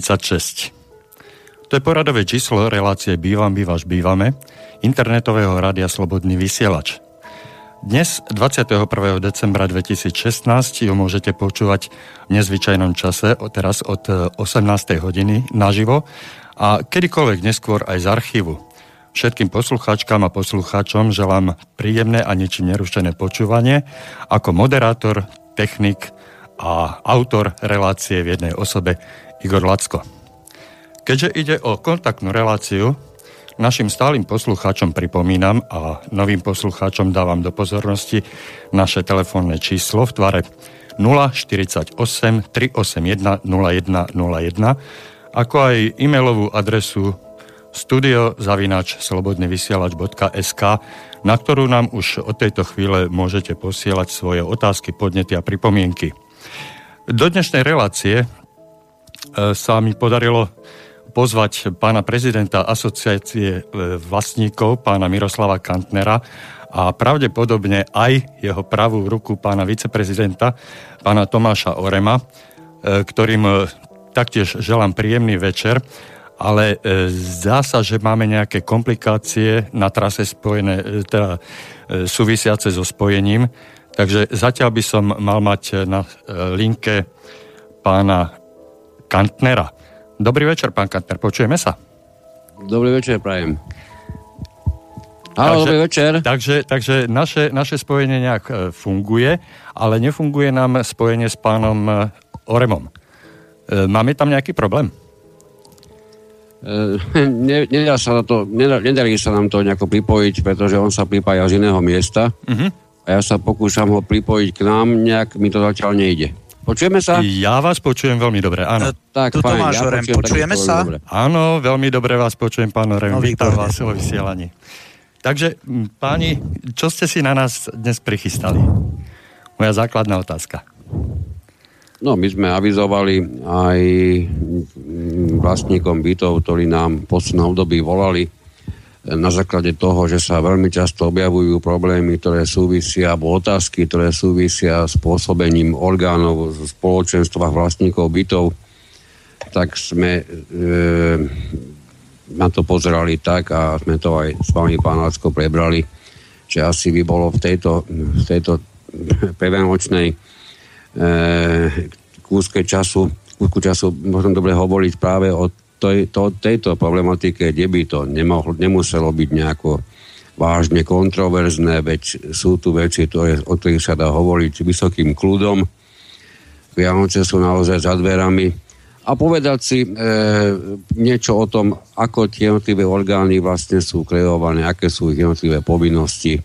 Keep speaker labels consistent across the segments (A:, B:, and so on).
A: 46. To je poradové číslo relácie Bývam, bývaš, bývame, internetového rádia Slobodný vysielač. Dnes, 21. decembra 2016, ju môžete počúvať v nezvyčajnom čase, teraz od 18. hodiny naživo a kedykoľvek neskôr aj z archívu. Všetkým poslucháčkám a poslucháčom želám príjemné a ničím nerušené počúvanie ako moderátor, technik a autor relácie v jednej osobe Igor Lacko. Keďže ide o kontaktnú reláciu, Našim stálym poslucháčom pripomínam a novým poslucháčom dávam do pozornosti naše telefónne číslo v tvare 048 381 0101 ako aj e-mailovú adresu studiozavinač.slobodnyvysielač.sk na ktorú nám už od tejto chvíle môžete posielať svoje otázky, podnety a pripomienky. Do dnešnej relácie sa mi podarilo pozvať pána prezidenta asociácie e, vlastníkov, pána Miroslava Kantnera a pravdepodobne aj jeho pravú ruku pána viceprezidenta, pána Tomáša Orema, e, ktorým e, taktiež želám príjemný večer, ale zdá sa, že máme nejaké komplikácie na trase spojené, teda súvisiace so spojením, takže zatiaľ by som mal mať na linke pána Kantnera. Dobrý večer, pán Kantner, počujeme sa?
B: Dobrý večer, prajem. Áno, dobrý večer.
A: Takže, takže naše, naše spojenie nejak e, funguje, ale nefunguje nám spojenie s pánom e, Oremom. E, máme tam nejaký problém?
B: Ne, nedá sa to, nedá, nedarí sa nám to nejako pripojiť, pretože on sa pripája z iného miesta uh-huh. a ja sa pokúšam ho pripojiť k nám, nejak mi to zatiaľ nejde. Počujeme sa?
A: Ja vás počujem veľmi dobre, áno.
C: E, tak, tu Tomáš ja Orem, počujeme sa? Dobre.
A: Áno, veľmi dobre vás počujem, pán Orem. No, Vítam vás vo vysielaní. Takže, páni, čo ste si na nás dnes prichystali? Moja základná otázka.
B: No, my sme avizovali aj vlastníkom bytov, ktorí nám v poslednom období volali, na základe toho, že sa veľmi často objavujú problémy, ktoré súvisia, alebo otázky, ktoré súvisia s pôsobením orgánov v spoločenstvách vlastníkov bytov, tak sme e, na to pozerali tak a sme to aj s vami, pán Lacko, prebrali, že asi by bolo v tejto, v tejto prevenočnej e, kúske času, kúsku času možno dobre hovoriť práve o tej, to, tejto problematike, kde by to nemohlo, nemuselo byť nejako vážne kontroverzné, veď sú tu veci, ktoré, o ktorých sa dá hovoriť vysokým kľudom. Vianoce sú naozaj za dverami. A povedať si e, niečo o tom, ako tie jednotlivé orgány vlastne sú kreované, aké sú ich jednotlivé povinnosti,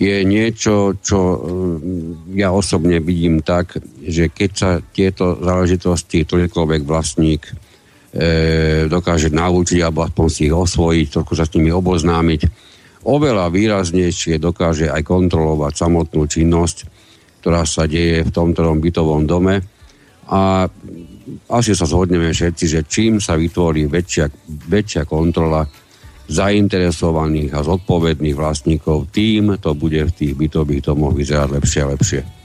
B: je niečo, čo e, ja osobne vidím tak, že keď sa tieto záležitosti ktorýkoľvek vlastník e, dokáže naučiť alebo aspoň si ich osvojiť, trošku sa s nimi oboznámiť. Oveľa výraznejšie dokáže aj kontrolovať samotnú činnosť, ktorá sa deje v tomto bytovom dome. A asi sa zhodneme všetci, že čím sa vytvorí väčšia, väčšia kontrola zainteresovaných a zodpovedných vlastníkov, tým to bude v tých bytových domoch vyzerať lepšie a lepšie.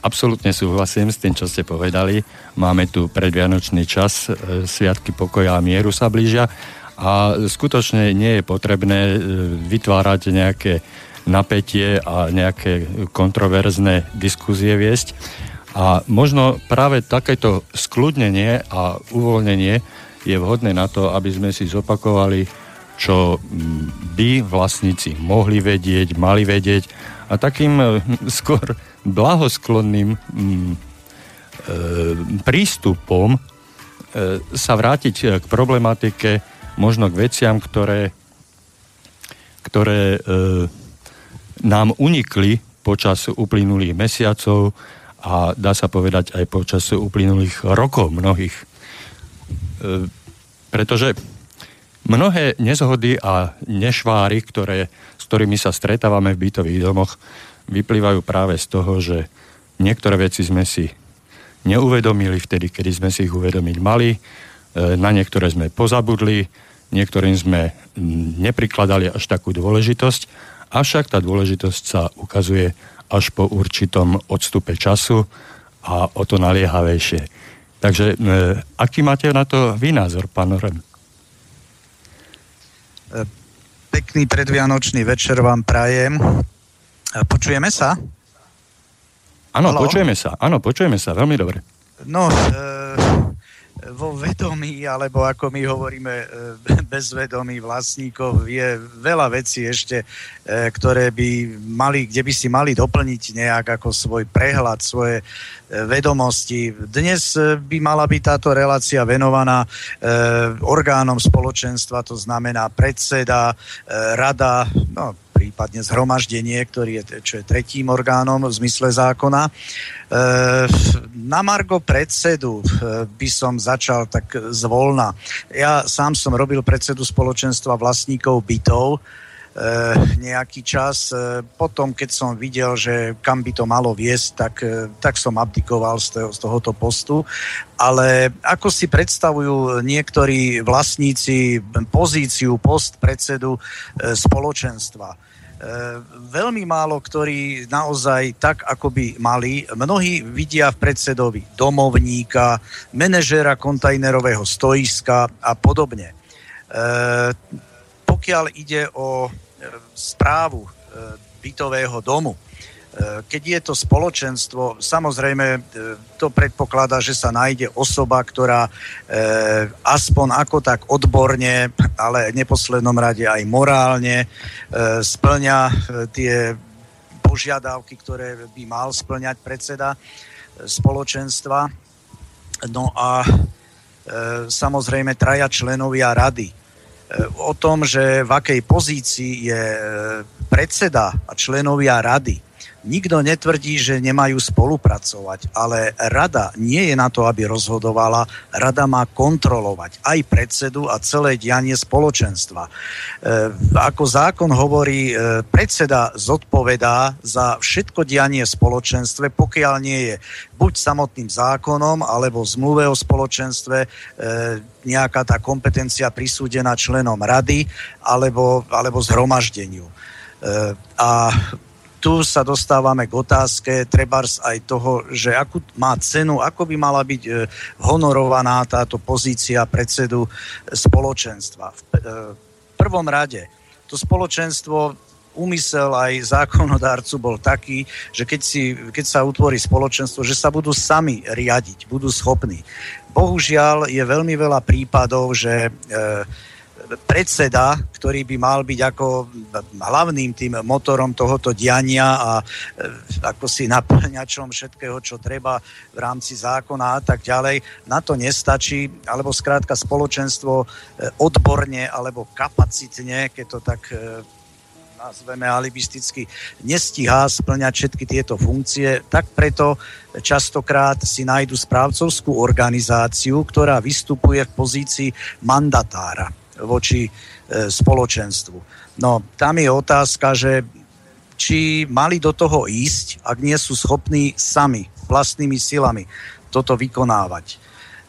A: Absolútne súhlasím s tým, čo ste povedali. Máme tu predvianočný čas, e, sviatky pokoja a mieru sa blížia a skutočne nie je potrebné e, vytvárať nejaké napätie a nejaké kontroverzné diskuzie viesť. A možno práve takéto skľudnenie a uvoľnenie je vhodné na to, aby sme si zopakovali, čo by vlastníci mohli vedieť, mali vedieť a takým e, skôr blahosklonným mm, e, prístupom e, sa vrátiť e, k problematike, možno k veciam, ktoré, ktoré e, nám unikli počas uplynulých mesiacov a dá sa povedať aj počas uplynulých rokov mnohých. E, pretože mnohé nezhody a nešváry, ktoré, s ktorými sa stretávame v bytových domoch, vyplývajú práve z toho, že niektoré veci sme si neuvedomili vtedy, kedy sme si ich uvedomiť mali, e, na niektoré sme pozabudli, niektorým sme neprikladali až takú dôležitosť, avšak tá dôležitosť sa ukazuje až po určitom odstupe času a o to naliehavejšie. Takže e, aký máte na to vy názor, pán Oren?
C: Pekný predvianočný večer vám prajem. Počujeme sa?
A: Áno, počujeme sa. Áno, počujeme sa. Veľmi dobre.
C: No, e, vo vedomí, alebo ako my hovoríme, e, bezvedomí vlastníkov je veľa vecí ešte, e, ktoré by mali, kde by si mali doplniť nejak ako svoj prehľad, svoje e, vedomosti. Dnes by mala byť táto relácia venovaná orgánom spoločenstva, to znamená predseda, rada, no, prípadne zhromaždenie, ktorý je, čo je tretím orgánom v zmysle zákona. E, na Margo predsedu e, by som začal tak zvolna. Ja sám som robil predsedu spoločenstva vlastníkov bytov, E, nejaký čas. Potom, keď som videl, že kam by to malo viesť, tak, tak som abdikoval z tohoto postu. Ale ako si predstavujú niektorí vlastníci pozíciu, post predsedu spoločenstva? Veľmi málo, ktorí naozaj tak, ako by mali. Mnohí vidia v predsedovi domovníka, manažéra kontajnerového stoiska a podobne pokiaľ ide o e, správu e, bytového domu, e, keď je to spoločenstvo, samozrejme to predpokladá, že sa nájde osoba, ktorá aspoň ako tak odborne, ale v neposlednom rade aj morálne splňa tie požiadavky, ktoré by mal splňať predseda spoločenstva. No a samozrejme traja členovia rady o tom, že v akej pozícii je predseda a členovia rady Nikto netvrdí, že nemajú spolupracovať, ale rada nie je na to, aby rozhodovala, rada má kontrolovať aj predsedu a celé dianie spoločenstva. E, ako zákon hovorí, e, predseda zodpovedá za všetko dianie spoločenstve, pokiaľ nie je buď samotným zákonom, alebo v zmluve o spoločenstve e, nejaká tá kompetencia prisúdená členom rady, alebo, alebo zhromaždeniu. E, a tu sa dostávame k otázke trebárs aj toho, že akú má cenu, ako by mala byť e, honorovaná táto pozícia predsedu spoločenstva. V e, prvom rade to spoločenstvo úmysel aj zákonodárcu bol taký, že keď, si, keď sa utvorí spoločenstvo, že sa budú sami riadiť, budú schopní. Bohužiaľ je veľmi veľa prípadov, že e, predseda, ktorý by mal byť ako hlavným tým motorom tohoto diania a e, ako si naplňačom všetkého, čo treba v rámci zákona a tak ďalej, na to nestačí, alebo skrátka spoločenstvo e, odborne alebo kapacitne, keď to tak e, nazveme alibisticky, nestíhá splňať všetky tieto funkcie, tak preto častokrát si nájdu správcovskú organizáciu, ktorá vystupuje v pozícii mandatára voči e, spoločenstvu. No, tam je otázka, že či mali do toho ísť, ak nie sú schopní sami, vlastnými silami toto vykonávať.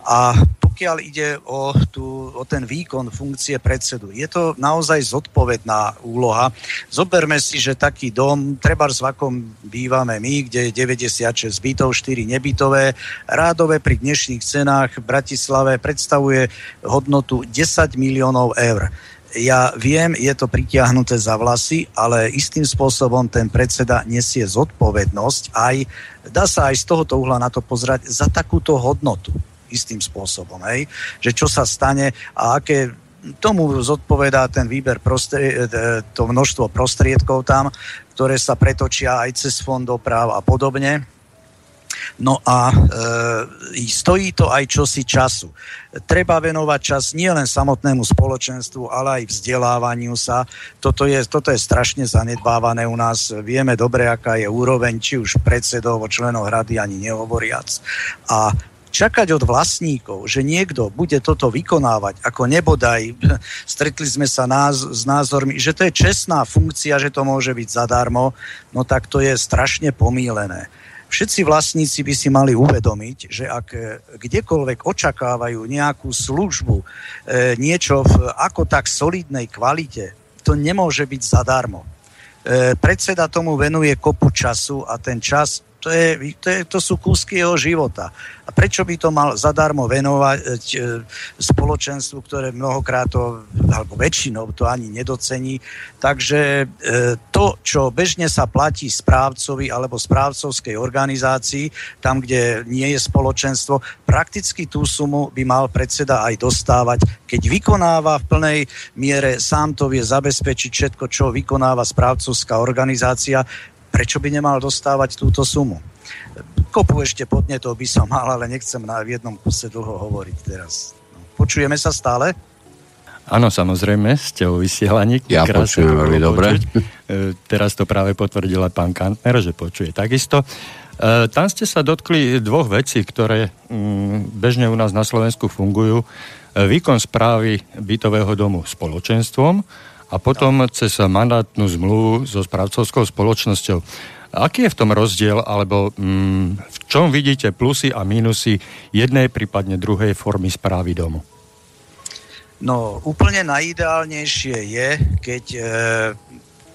C: A pokiaľ ide o, tú, o ten výkon funkcie predsedu, je to naozaj zodpovedná úloha. Zoberme si, že taký dom, treba v akom bývame my, kde je 96 bytov, 4 nebytové, rádové pri dnešných cenách v Bratislave predstavuje hodnotu 10 miliónov eur. Ja viem, je to pritiahnuté za vlasy, ale istým spôsobom ten predseda nesie zodpovednosť aj, dá sa aj z tohoto uhla na to pozerať, za takúto hodnotu istým spôsobom. Hej? Že čo sa stane a aké tomu zodpovedá ten výber prostrie, e, to množstvo prostriedkov tam, ktoré sa pretočia aj cez fond doprav a podobne. No a e, stojí to aj čosi času. Treba venovať čas nielen samotnému spoločenstvu, ale aj vzdelávaniu sa. Toto je, toto je strašne zanedbávané u nás. Vieme dobre, aká je úroveň, či už predsedov, členov rady, ani nehovoriac. A čakať od vlastníkov, že niekto bude toto vykonávať, ako nebodaj, stretli sme sa náz, s názormi, že to je čestná funkcia, že to môže byť zadarmo, no tak to je strašne pomílené. Všetci vlastníci by si mali uvedomiť, že ak e, kdekoľvek očakávajú nejakú službu, e, niečo v ako tak solidnej kvalite, to nemôže byť zadarmo. E, predseda tomu venuje kopu času a ten čas To, je, to, je, to sú kúsky jeho života. A prečo by to mal zadarmo venovať e, spoločenstvu, ktoré mnohokrát to, alebo väčšinou to ani nedocení. Takže e, to, čo bežne sa platí správcovi alebo správcovskej organizácii, tam, kde nie je spoločenstvo, prakticky tú sumu by mal predseda aj dostávať, keď vykonáva v plnej miere, sám to vie zabezpečiť všetko, čo vykonáva správcovská organizácia, prečo by nemal dostávať túto sumu? Kopu ešte podnetov by som mal, ale nechcem na v jednom kuse dlho hovoriť teraz. No, počujeme sa stále?
A: Áno, samozrejme, ste o vysielaní.
B: Ja počujem veľmi dobre.
A: E, teraz to práve potvrdil aj pán Kantner, že počuje takisto. E, tam ste sa dotkli dvoch vecí, ktoré mm, bežne u nás na Slovensku fungujú. E, výkon správy bytového domu spoločenstvom a potom cez mandátnu zmluvu so správcovskou spoločnosťou. Aký je v tom rozdiel, alebo mm, v čom vidíte plusy a mínusy jednej, prípadne druhej formy správy domu?
C: No, úplne najideálnejšie je, keď e,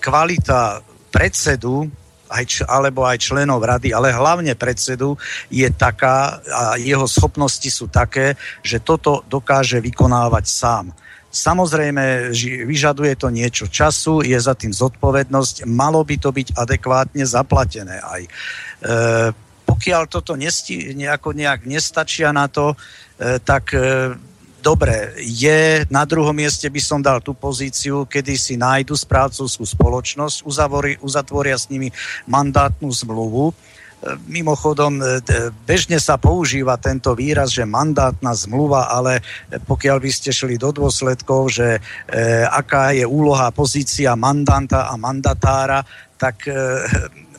C: kvalita predsedu aj, alebo aj členov rady, ale hlavne predsedu je taká a jeho schopnosti sú také, že toto dokáže vykonávať sám. Samozrejme, vyžaduje to niečo času, je za tým zodpovednosť, malo by to byť adekvátne zaplatené aj. E, pokiaľ toto nesti, nejako nejak nestačia na to, e, tak e, dobre, je na druhom mieste by som dal tú pozíciu, kedy si nájdu správcovskú spoločnosť, uzatvoria s nimi mandátnu zmluvu, Mimochodom, e, bežne sa používa tento výraz, že mandátna zmluva, ale pokiaľ by ste šli do dôsledkov, že e, aká je úloha, pozícia mandanta a mandatára, tak e,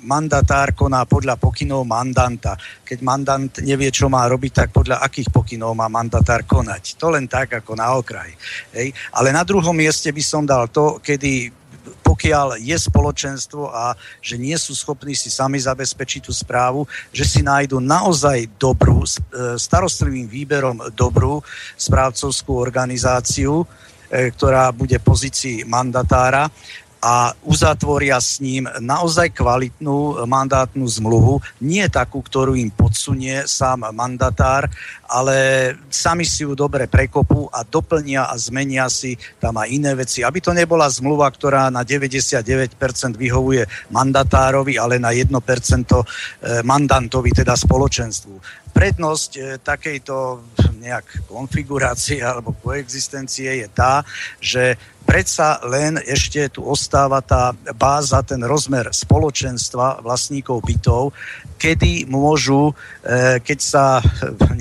C: mandatár koná podľa pokynov mandanta. Keď mandant nevie, čo má robiť, tak podľa akých pokynov má mandatár konať. To len tak, ako na okraj. Hej. Ale na druhom mieste by som dal to, kedy pokiaľ je spoločenstvo a že nie sú schopní si sami zabezpečiť tú správu, že si nájdu naozaj dobrú, e, starostlivým výberom dobrú správcovskú organizáciu, e, ktorá bude pozícii mandatára a uzatvoria s ním naozaj kvalitnú mandátnu zmluvu, nie takú, ktorú im podsunie sám mandatár, ale sami si ju dobre prekopú a doplnia a zmenia si tam aj iné veci. Aby to nebola zmluva, ktorá na 99% vyhovuje mandatárovi, ale na 1% e, mandantovi, teda spoločenstvu prednosť e, takejto nejak konfigurácie alebo koexistencie je tá, že predsa len ešte tu ostáva tá báza, ten rozmer spoločenstva vlastníkov bytov, kedy môžu, e, keď sa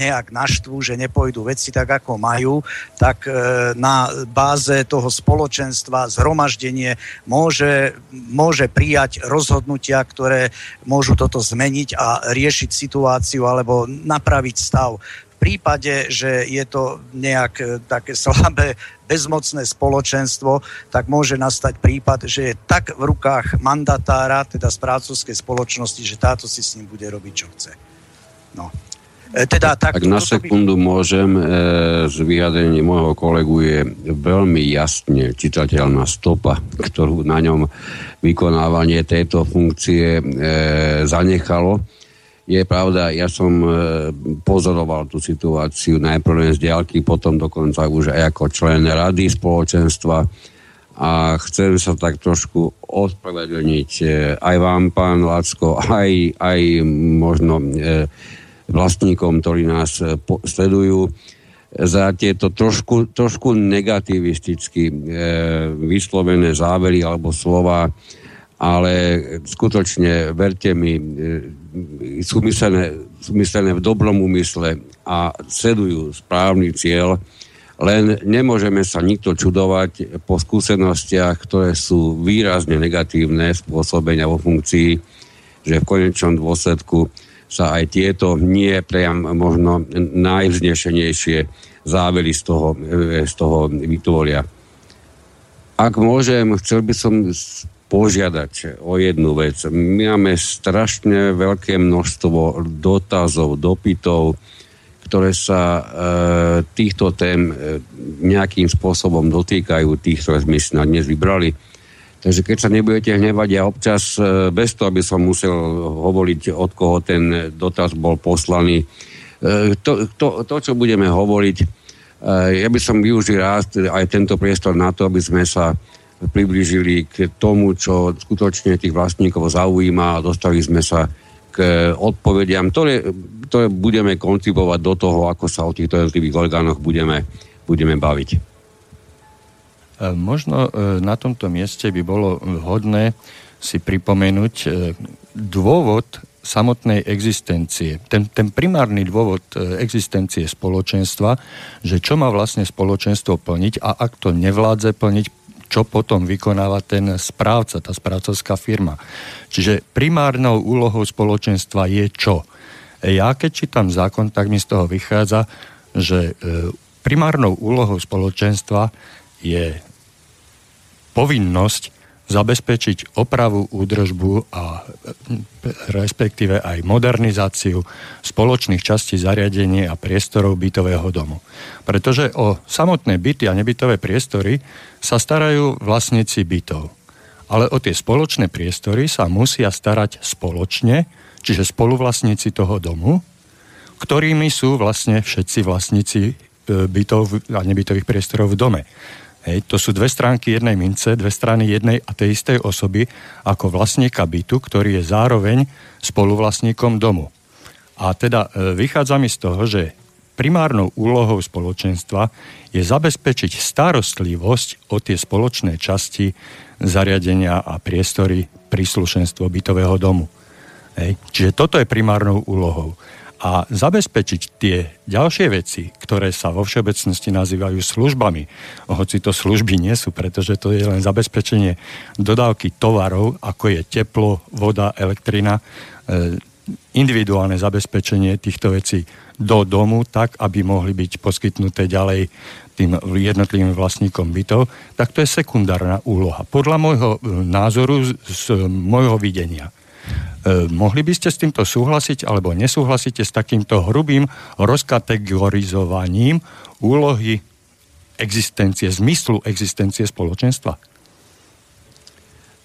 C: nejak naštvú, že nepôjdu veci tak, ako majú, tak e, na báze toho spoločenstva zhromaždenie môže, môže prijať rozhodnutia, ktoré môžu toto zmeniť a riešiť situáciu alebo napraviť stav prípade, že je to nejak e, také slabé, bezmocné spoločenstvo, tak môže nastať prípad, že je tak v rukách mandatára, teda správcovskej spoločnosti, že táto si s ním bude robiť, čo chce. No.
B: E, teda, tak, tak na sekundu by... môžem, e, z vyjadrení môjho kolegu je veľmi jasne čitateľná stopa, ktorú na ňom vykonávanie tejto funkcie e, zanechalo je pravda, ja som e, pozoroval tú situáciu najprv len z diálky, potom dokonca už aj ako člen rady spoločenstva. A chcem sa tak trošku ospravedlniť e, aj vám, pán Lacko, aj, aj možno e, vlastníkom, ktorí nás sledujú, za tieto trošku, trošku negativisticky vyslovené závery alebo slova, ale skutočne, verte mi, sú myslené, sú myslené v dobrom úmysle a sledujú správny cieľ, len nemôžeme sa nikto čudovať po skúsenostiach, ktoré sú výrazne negatívne spôsobenia vo funkcii, že v konečnom dôsledku sa aj tieto nie priam možno najvznešenejšie závery z toho, z toho vytvoria. Ak môžem, chcel by som požiadať o jednu vec. My máme strašne veľké množstvo dotazov, dopytov, ktoré sa e, týchto tém e, nejakým spôsobom dotýkajú, tých, ktoré sme si na dnes vybrali. Takže keď sa nebudete hnevať, ja občas e, bez toho, aby som musel hovoriť, od koho ten dotaz bol poslaný, e, to, to, to čo budeme hovoriť, e, ja by som využil rád aj tento priestor na to, aby sme sa priblížili k tomu, čo skutočne tých vlastníkov zaujíma a dostali sme sa k odpovediam, ktoré, ktoré budeme koncipovať do toho, ako sa o týchto jednotlivých orgánoch budeme, budeme baviť.
A: E, možno e, na tomto mieste by bolo vhodné si pripomenúť e, dôvod samotnej existencie, ten, ten primárny dôvod existencie spoločenstva, že čo má vlastne spoločenstvo plniť a ak to nevládze plniť, čo potom vykonáva ten správca, tá správcovská firma. Čiže primárnou úlohou spoločenstva je čo? Ja keď čítam zákon, tak mi z toho vychádza, že primárnou úlohou spoločenstva je povinnosť zabezpečiť opravu, údržbu a respektíve aj modernizáciu spoločných častí zariadení a priestorov bytového domu. Pretože o samotné byty a nebytové priestory sa starajú vlastníci bytov. Ale o tie spoločné priestory sa musia starať spoločne, čiže spoluvlastníci toho domu, ktorými sú vlastne všetci vlastníci e, bytov a nebytových priestorov v dome. Hej, to sú dve stránky jednej mince, dve strany jednej a tej istej osoby ako vlastníka bytu, ktorý je zároveň spoluvlastníkom domu. A teda e, vychádza mi z toho, že primárnou úlohou spoločenstva je zabezpečiť starostlivosť o tie spoločné časti zariadenia a priestory príslušenstvo bytového domu. Hej. Čiže toto je primárnou úlohou a zabezpečiť tie ďalšie veci, ktoré sa vo všeobecnosti nazývajú službami, hoci to služby nie sú, pretože to je len zabezpečenie dodávky tovarov, ako je teplo, voda, elektrina, e, individuálne zabezpečenie týchto vecí do domu, tak, aby mohli byť poskytnuté ďalej tým jednotlivým vlastníkom bytov, tak to je sekundárna úloha. Podľa môjho e, názoru, z môjho videnia. E, mohli by ste s týmto súhlasiť alebo nesúhlasíte s takýmto hrubým rozkategorizovaním úlohy existencie, zmyslu existencie spoločenstva?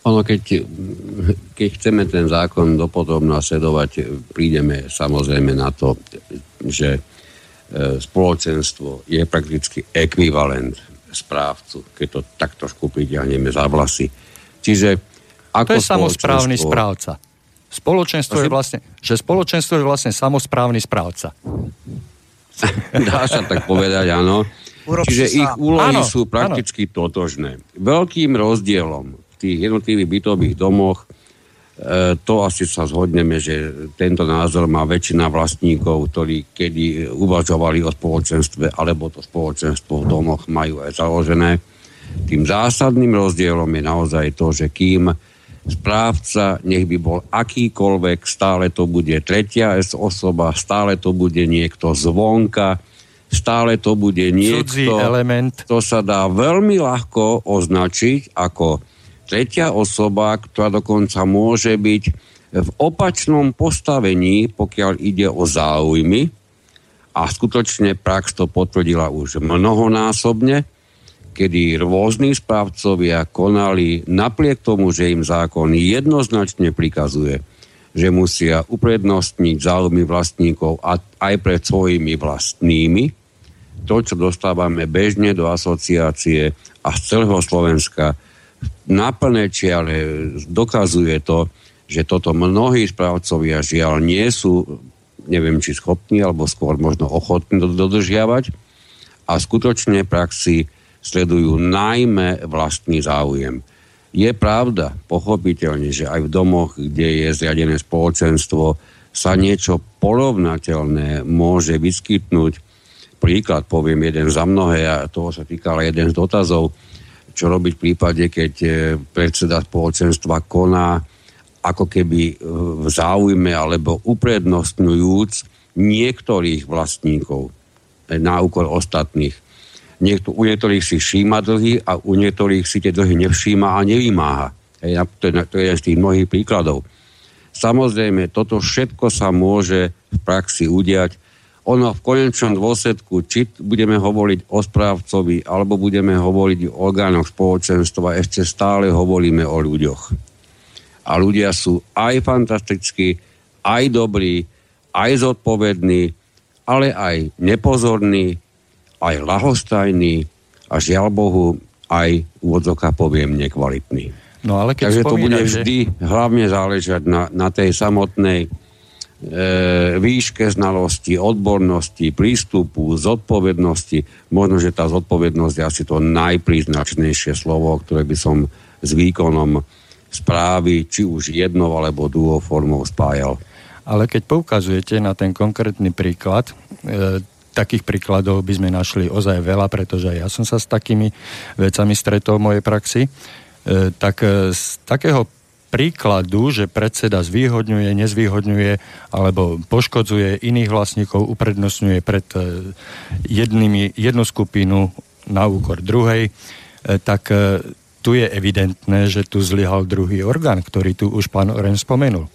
B: Ono, keď, keď chceme ten zákon dopodobno sledovať, prídeme samozrejme na to, že e, spoločenstvo je prakticky ekvivalent správcu, keď to tak trošku pritiahneme za vlasy. Čiže
A: ako to je samozprávny správca. Spoločenstvo je vlastne, že spoločenstvo je vlastne samozprávny správca.
B: Dá sa tak povedať, áno. Čiže ich úlohy áno, sú prakticky áno. totožné. Veľkým rozdielom v tých jednotlivých bytových domoch, e, to asi sa zhodneme, že tento názor má väčšina vlastníkov, ktorí kedy uvažovali o spoločenstve, alebo to spoločenstvo v domoch majú aj založené. Tým zásadným rozdielom je naozaj to, že kým správca, nech by bol akýkoľvek, stále to bude tretia osoba, stále to bude niekto zvonka, stále to bude niekto,
A: element.
B: to sa dá veľmi ľahko označiť ako tretia osoba, ktorá dokonca môže byť v opačnom postavení, pokiaľ ide o záujmy. A skutočne prax to potvrdila už mnohonásobne kedy rôzni správcovia konali napriek tomu, že im zákon jednoznačne prikazuje, že musia uprednostniť záujmy vlastníkov a aj pred svojimi vlastnými. To, čo dostávame bežne do asociácie a z celého Slovenska, na plné čiale dokazuje to, že toto mnohí správcovia žiaľ nie sú, neviem či schopní, alebo skôr možno ochotní dodržiavať a skutočne praxi sledujú najmä vlastný záujem. Je pravda, pochopiteľne, že aj v domoch, kde je zriadené spoločenstvo, sa niečo porovnateľné môže vyskytnúť. Príklad poviem jeden za mnohé a toho sa týkal jeden z dotazov, čo robiť v prípade, keď e, predseda spoločenstva koná ako keby e, v záujme alebo uprednostňujúc niektorých vlastníkov e, na úkor ostatných Niekto, u niektorých si všíma dlhy a u niektorých si tie dlhy nevšíma a nevymáha. To je, to je jeden z tých mnohých príkladov. Samozrejme, toto všetko sa môže v praxi udiať ono v konečnom dôsledku, či budeme hovoriť o správcovi, alebo budeme hovoriť o orgánoch spoločenstva, ešte stále hovoríme o ľuďoch. A ľudia sú aj fantastickí, aj dobrí, aj zodpovední, ale aj nepozorní, aj lahostajní a žiaľ Bohu aj úvodzoka poviem nekvalitní.
A: No ale keď
B: Takže to bude vždy že... hlavne záležať na, na tej samotnej E, výške znalosti, odbornosti, prístupu, zodpovednosti. Možno, že tá zodpovednosť je asi to najpríznačnejšie slovo, ktoré by som s výkonom správy, či už jednou alebo druhou formou spájal.
A: Ale keď poukazujete na ten konkrétny príklad, e, takých príkladov by sme našli ozaj veľa, pretože ja som sa s takými vecami stretol v mojej praxi, e, tak e, z takého príkladu, že predseda zvýhodňuje, nezvýhodňuje alebo poškodzuje iných vlastníkov, uprednostňuje pred e, jednými, jednu skupinu na úkor druhej, tak tu je evidentné, že tu zlyhal druhý orgán, ktorý tu už pán Oren spomenul.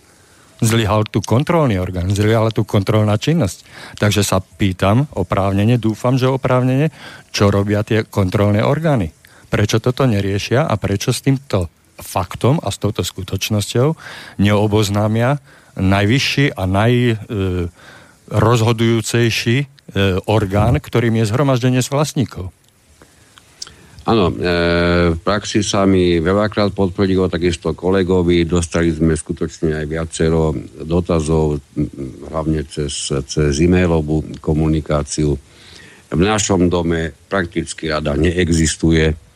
A: Zlyhal tu kontrolný orgán, zlyhala tu kontrolná činnosť. Takže sa pýtam oprávnene, dúfam, že oprávnene, čo robia tie kontrolné orgány. Prečo toto neriešia a prečo s týmto faktom a s touto skutočnosťou neoboznámia najvyšší a najrozhodujúcejší e, orgán, ktorým je zhromaždenie s vlastníkov.
B: Áno, e, v praxi sa mi veľakrát potvrdilo takisto kolegovi, dostali sme skutočne aj viacero dotazov, hlavne cez, cez e-mailovú komunikáciu. V našom dome prakticky rada neexistuje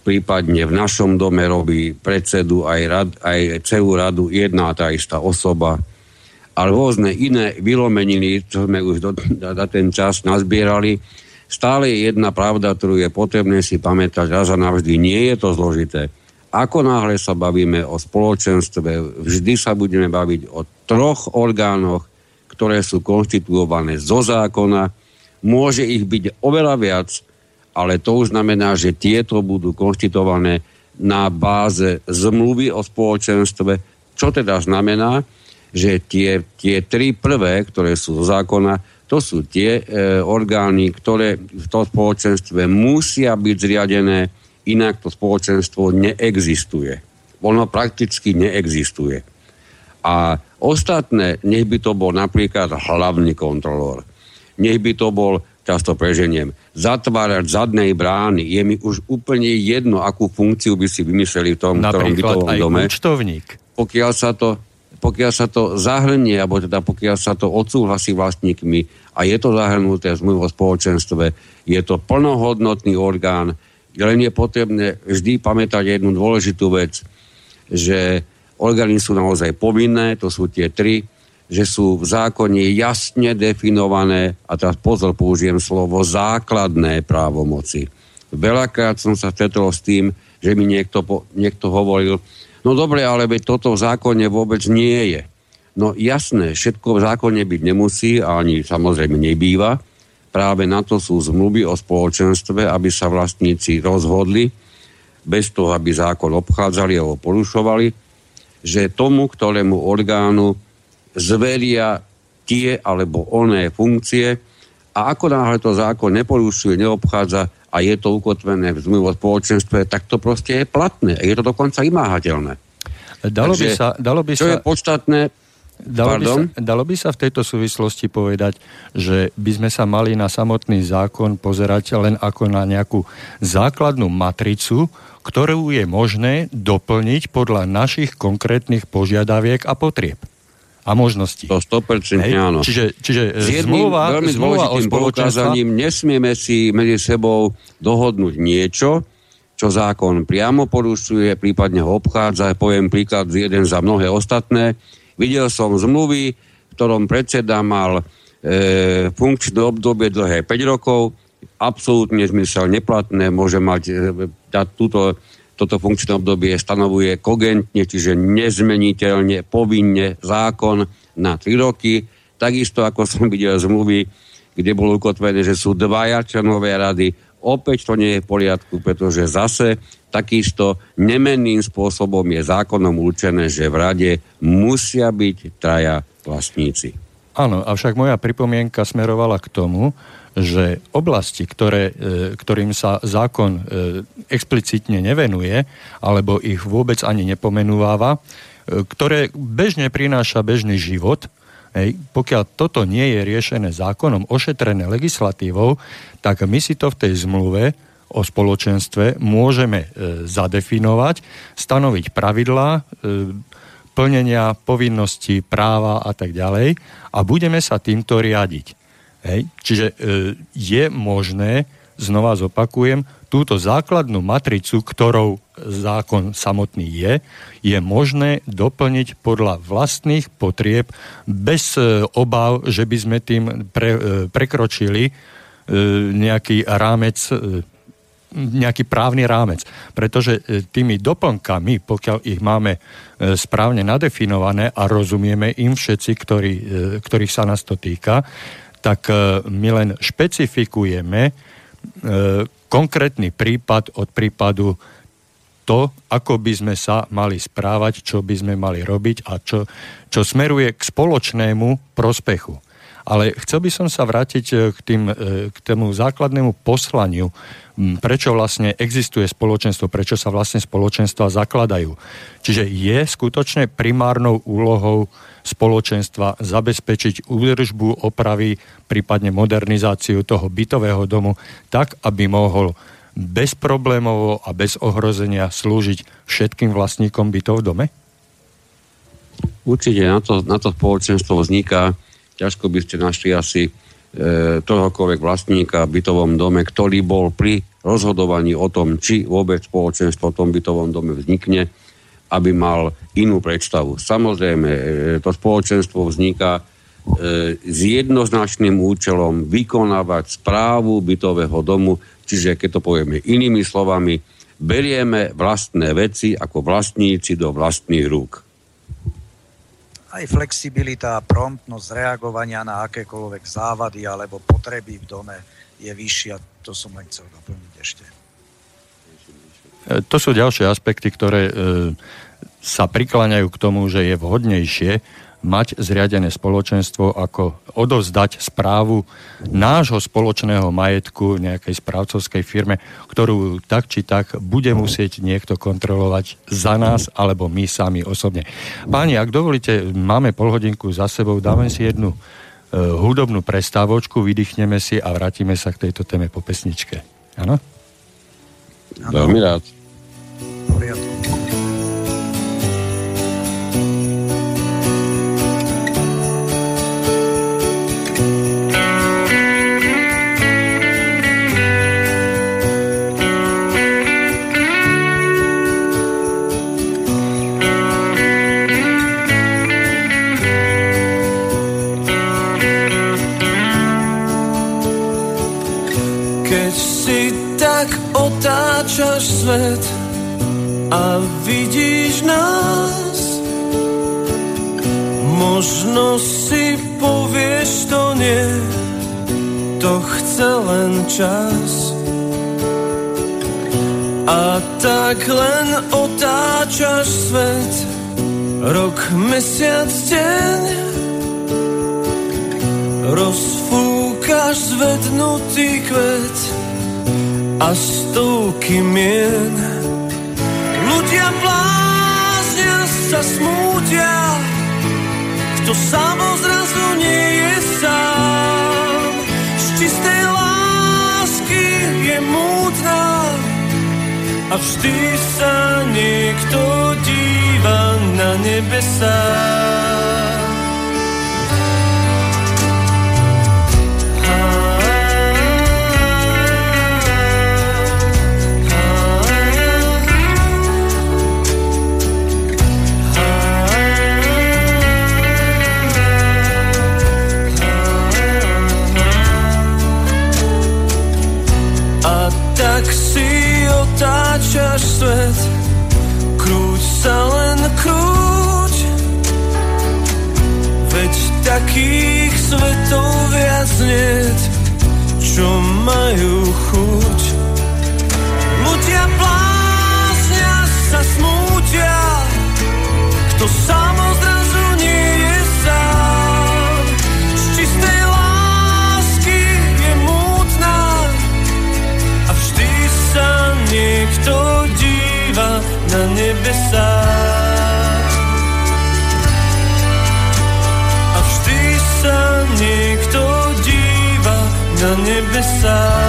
B: prípadne v našom dome robí predsedu aj, rad, aj celú radu jedna tá istá osoba. A rôzne iné vylomeniny, čo sme už do, na ten čas nazbierali, stále je jedna pravda, ktorú je potrebné si pamätať raz a navždy. Nie je to zložité. Ako náhle sa bavíme o spoločenstve, vždy sa budeme baviť o troch orgánoch, ktoré sú konštituované zo zákona. Môže ich byť oveľa viac, ale to už znamená, že tieto budú konštitované na báze zmluvy o spoločenstve, čo teda znamená, že tie, tie tri prvé, ktoré sú zo zákona, to sú tie e, orgány, ktoré v tom spoločenstve musia byť zriadené, inak to spoločenstvo neexistuje. Ono prakticky neexistuje. A ostatné, nech by to bol napríklad hlavný kontrolór, nech by to bol často preženiem, zatvárať zadnej brány. Je mi už úplne jedno, akú funkciu by si vymysleli v tom ktorom bytovom dome.
A: Účtovník.
B: Pokiaľ sa to pokiaľ sa to zahrnie, alebo teda pokiaľ sa to odsúhlasí vlastníkmi a je to zahrnuté v zmluvu spoločenstve, je to plnohodnotný orgán, len je potrebné vždy pamätať jednu dôležitú vec, že orgány sú naozaj povinné, to sú tie tri, že sú v zákone jasne definované, a teraz pozor, použijem slovo, základné právomoci. Veľakrát som sa stretol s tým, že mi niekto, niekto hovoril, no dobre, ale veď toto v zákone vôbec nie je. No jasné, všetko v zákone byť nemusí ani samozrejme nebýva. Práve na to sú zmluvy o spoločenstve, aby sa vlastníci rozhodli, bez toho, aby zákon obchádzali alebo porušovali, že tomu, ktorému orgánu zveria tie alebo oné funkcie a ako náhle to zákon neporušuje, neobchádza a je to ukotvené v zmluvu o spoločenstve, tak to proste je platné. Je to dokonca imáhateľné.
A: Dalo Takže, by sa, dalo by
B: čo
A: sa...
B: je podstatné,
A: Dalo by, sa, dalo by sa v tejto súvislosti povedať, že by sme sa mali na samotný zákon pozerať len ako na nejakú základnú matricu, ktorú je možné doplniť podľa našich konkrétnych požiadaviek a potrieb a možností.
B: To 100% Hej? áno.
A: Čiže, čiže
B: S jedným zmluva, veľmi zmluva dôležitým poukázaním nesmieme si medzi sebou dohodnúť niečo, čo zákon priamo porušuje, prípadne ho obchádza. Poviem príklad jeden za mnohé ostatné. Videl som zmluvy, v ktorom predseda mal e, funkčné obdobie dlhé 5 rokov, absolútne zmysel neplatné, môže mať e, dať túto toto funkčné obdobie stanovuje kogentne, čiže nezmeniteľne, povinne zákon na 3 roky. Takisto ako som videl zmluvy, kde bolo ukotvené, že sú dvaja členové rady. Opäť to nie je v poriadku, pretože zase takisto nemenným spôsobom je zákonom určené, že v rade musia byť traja vlastníci.
A: Áno, avšak moja pripomienka smerovala k tomu, že oblasti, ktoré, e, ktorým sa zákon e, explicitne nevenuje, alebo ich vôbec ani nepomenúváva, e, ktoré bežne prináša bežný život, hej, pokiaľ toto nie je riešené zákonom, ošetrené legislatívou, tak my si to v tej zmluve o spoločenstve môžeme zadefinovať, stanoviť pravidlá, plnenia povinností, práva a tak ďalej a budeme sa týmto riadiť. Hej? Čiže e, je možné, znova zopakujem, túto základnú matricu, ktorou zákon samotný je, je možné doplniť podľa vlastných potrieb bez e, obav, že by sme tým pre, e, prekročili e, nejaký rámec e, nejaký právny rámec. Pretože e, tými doplnkami, pokiaľ ich máme e, správne nadefinované a rozumieme im všetci, ktorí, e, ktorých sa nás to týka, tak my len špecifikujeme konkrétny prípad od prípadu to, ako by sme sa mali správať, čo by sme mali robiť a čo, čo smeruje k spoločnému prospechu. Ale chcel by som sa vrátiť k, tým, k tomu základnému poslaniu prečo vlastne existuje spoločenstvo, prečo sa vlastne spoločenstva zakladajú. Čiže je skutočne primárnou úlohou spoločenstva zabezpečiť údržbu, opravy, prípadne modernizáciu toho bytového domu tak, aby mohol bezproblémovo a bez ohrozenia slúžiť všetkým vlastníkom bytov v dome?
B: Určite na to, na to spoločenstvo vzniká. Ťažko by ste našli asi E, tohokoľvek vlastníka v bytovom dome, ktorý bol pri rozhodovaní o tom, či vôbec spoločenstvo v tom bytovom dome vznikne, aby mal inú predstavu. Samozrejme, e, to spoločenstvo vzniká e, s jednoznačným účelom vykonávať správu bytového domu, čiže keď to povieme inými slovami, berieme vlastné veci ako vlastníci do vlastných rúk
C: aj flexibilita a promptnosť reagovania na akékoľvek závady alebo potreby v dome je vyššia. To som len chcel doplniť ešte.
A: E, to sú ďalšie aspekty, ktoré e, sa prikláňajú k tomu, že je vhodnejšie mať zriadené spoločenstvo, ako odovzdať správu nášho spoločného majetku nejakej správcovskej firme, ktorú tak či tak bude musieť niekto kontrolovať za nás alebo my sami osobne. Páni, ak dovolíte, máme polhodinku za sebou, dáme si jednu uh, hudobnú prestávočku, vydýchneme si a vrátime sa k tejto téme po pesničke. Áno?
B: Veľmi rád.
C: Poriadku.
D: Otáčaš svet a vidíš nás. Možno si povieš to nie, to chce len čas. A tak len otáčaš svet, rok, mesiac, deň. Rozfúkaš zvednutý kvet, a stovky mien. Ľudia bláznia sa smútia, kto samozrazu nie je sám. Z čistej lásky je mútna a vždy sa niekto díva na otáčaš čo majú sun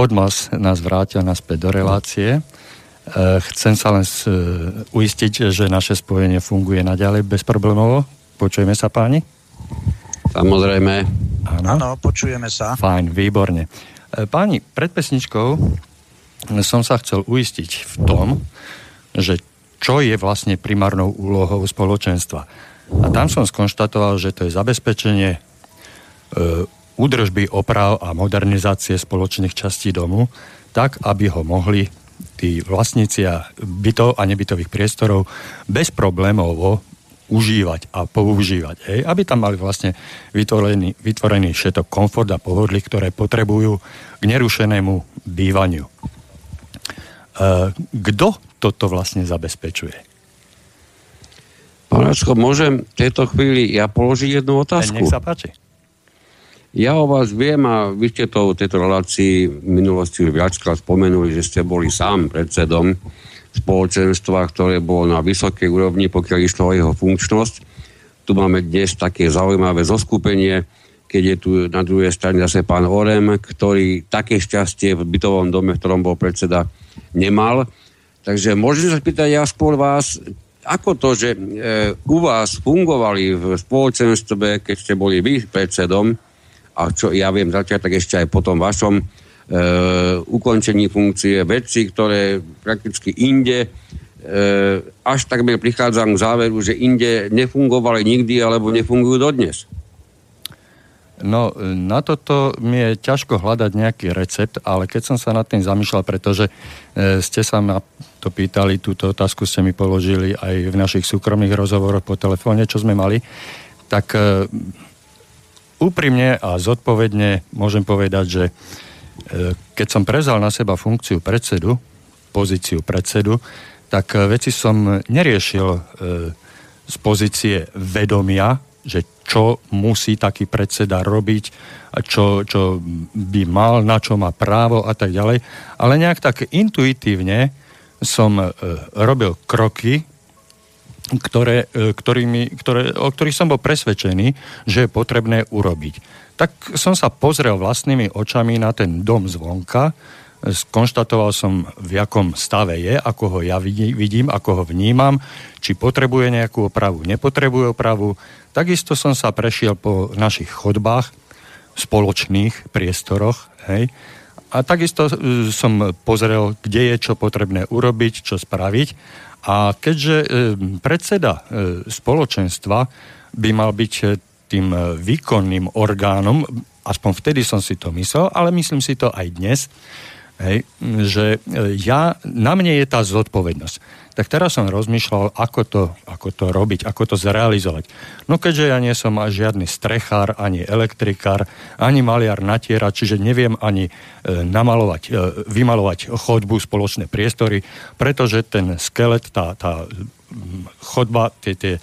A: Podmas nás vrátil naspäť do relácie. E, chcem sa len e, uistiť, že naše spojenie funguje naďalej bezproblémovo. Počujeme sa páni?
B: Samozrejme.
C: Áno, Áno počujeme sa.
A: Fajn, výborne. E, páni, pred pesničkou som sa chcel uistiť v tom, že čo je vlastne primárnou úlohou spoločenstva. A tam som skonštatoval, že to je zabezpečenie údržby, oprav a modernizácie spoločných častí domu, tak, aby ho mohli tí vlastníci a bytov a nebytových priestorov bez problémov užívať a používať. Hej? Aby tam mali vlastne vytvorený, vytvorený všetok komfort a pohodlie, ktoré potrebujú k nerušenému bývaniu. E, kto toto vlastne zabezpečuje?
B: Pánačko, môžem v tejto chvíli ja položiť jednu otázku?
A: Nech sa páči.
B: Ja o vás viem a vy ste to v tejto relácii v minulosti viackrát spomenuli, že ste boli sám predsedom spoločenstva, ktoré bolo na vysokej úrovni, pokiaľ išlo o jeho funkčnosť. Tu máme dnes také zaujímavé zoskupenie, keď je tu na druhej strane zase pán Orem, ktorý také šťastie v bytovom dome, v ktorom bol predseda, nemal. Takže môžem sa spýtať ja skôr vás, ako to, že e, u vás fungovali v spoločenstve, keď ste boli vy predsedom, a čo ja viem tak ešte aj po tom vašom e, ukončení funkcie veci, ktoré prakticky inde e, až takmer prichádzam k záveru, že inde nefungovali nikdy alebo nefungujú dodnes.
A: No, na toto mi je ťažko hľadať nejaký recept, ale keď som sa nad tým zamýšľal, pretože e, ste sa ma to pýtali, túto otázku ste mi položili aj v našich súkromných rozhovoroch po telefóne, čo sme mali, tak e, úprimne a zodpovedne môžem povedať, že e, keď som prezal na seba funkciu predsedu, pozíciu predsedu, tak e, veci som neriešil e, z pozície vedomia, že čo musí taký predseda robiť, čo, čo by mal, na čo má právo a tak ďalej. Ale nejak tak intuitívne som robil kroky, ktoré, e, ktorými, ktoré, o ktorých som bol presvedčený, že je potrebné urobiť. Tak som sa pozrel vlastnými očami na ten dom zvonka, skonštatoval som, v akom stave je, ako ho ja vidím, ako ho vnímam, či potrebuje nejakú opravu, nepotrebuje opravu. Takisto som sa prešiel po našich chodbách, spoločných priestoroch, hej, a takisto e, som pozrel, kde je čo potrebné urobiť, čo spraviť a keďže e, predseda e, spoločenstva by mal byť e, tým výkonným orgánom, aspoň vtedy som si to myslel, ale myslím si to aj dnes, hej, že ja, na mne je tá zodpovednosť. Tak teraz som rozmýšľal, ako to, ako to robiť, ako to zrealizovať. No keďže ja nie som žiadny strechár, ani elektrikár, ani maliar natiera, čiže neviem ani e, namalovať, e, vymalovať chodbu, spoločné priestory, pretože ten skelet, tá, tá chodba, tie, tie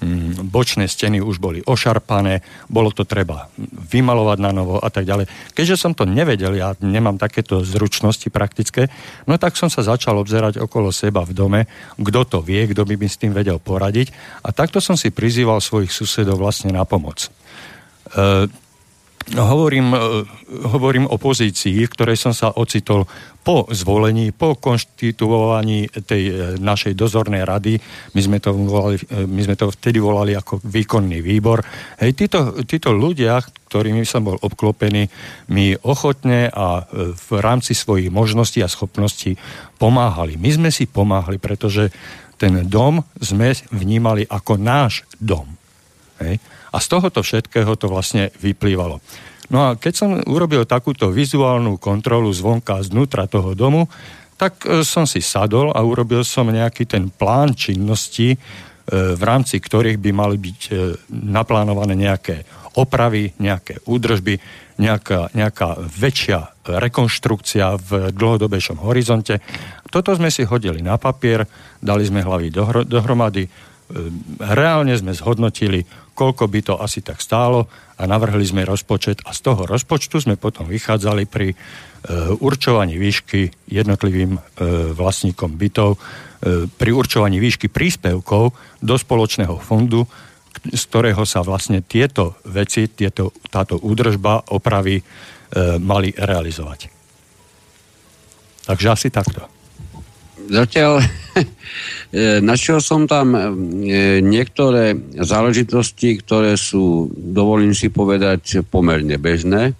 A: Mm, bočné steny už boli ošarpané, bolo to treba vymalovať na novo a tak ďalej. Keďže som to nevedel, ja nemám takéto zručnosti praktické, no tak som sa začal obzerať okolo seba v dome, kto to vie, kto by mi s tým vedel poradiť a takto som si prizýval svojich susedov vlastne na pomoc. E, hovorím, e, hovorím o pozícii, v ktorej som sa ocitol po zvolení, po konštituovaní tej e, našej dozornej rady. My sme to, volali, e, my sme to vtedy volali ako výkonný výbor. Hej, títo, títo ľudia, ktorými som bol obklopený, mi ochotne a v rámci svojich možností a schopností pomáhali. My sme si pomáhali, pretože ten dom sme vnímali ako náš dom. Hej. A z tohoto všetkého to vlastne vyplývalo. No a keď som urobil takúto vizuálnu kontrolu zvonka znútra toho domu, tak e, som si sadol a urobil som nejaký ten plán činností, e, v rámci ktorých by mali byť e, naplánované nejaké opravy, nejaké údržby, nejaká, nejaká väčšia rekonštrukcia v dlhodobejšom horizonte. Toto sme si hodili na papier, dali sme hlavy dohromady, reálne sme zhodnotili, koľko by to asi tak stálo a navrhli sme rozpočet a z toho rozpočtu sme potom vychádzali pri e, určovaní výšky jednotlivým e, vlastníkom bytov, pri určovaní výšky príspevkov do spoločného fondu, z ktorého sa vlastne tieto veci, tieto, táto údržba, opravy mali realizovať. Takže asi takto.
B: Zatiaľ E, našiel som tam e, niektoré záležitosti, ktoré sú, dovolím si povedať, pomerne bežné.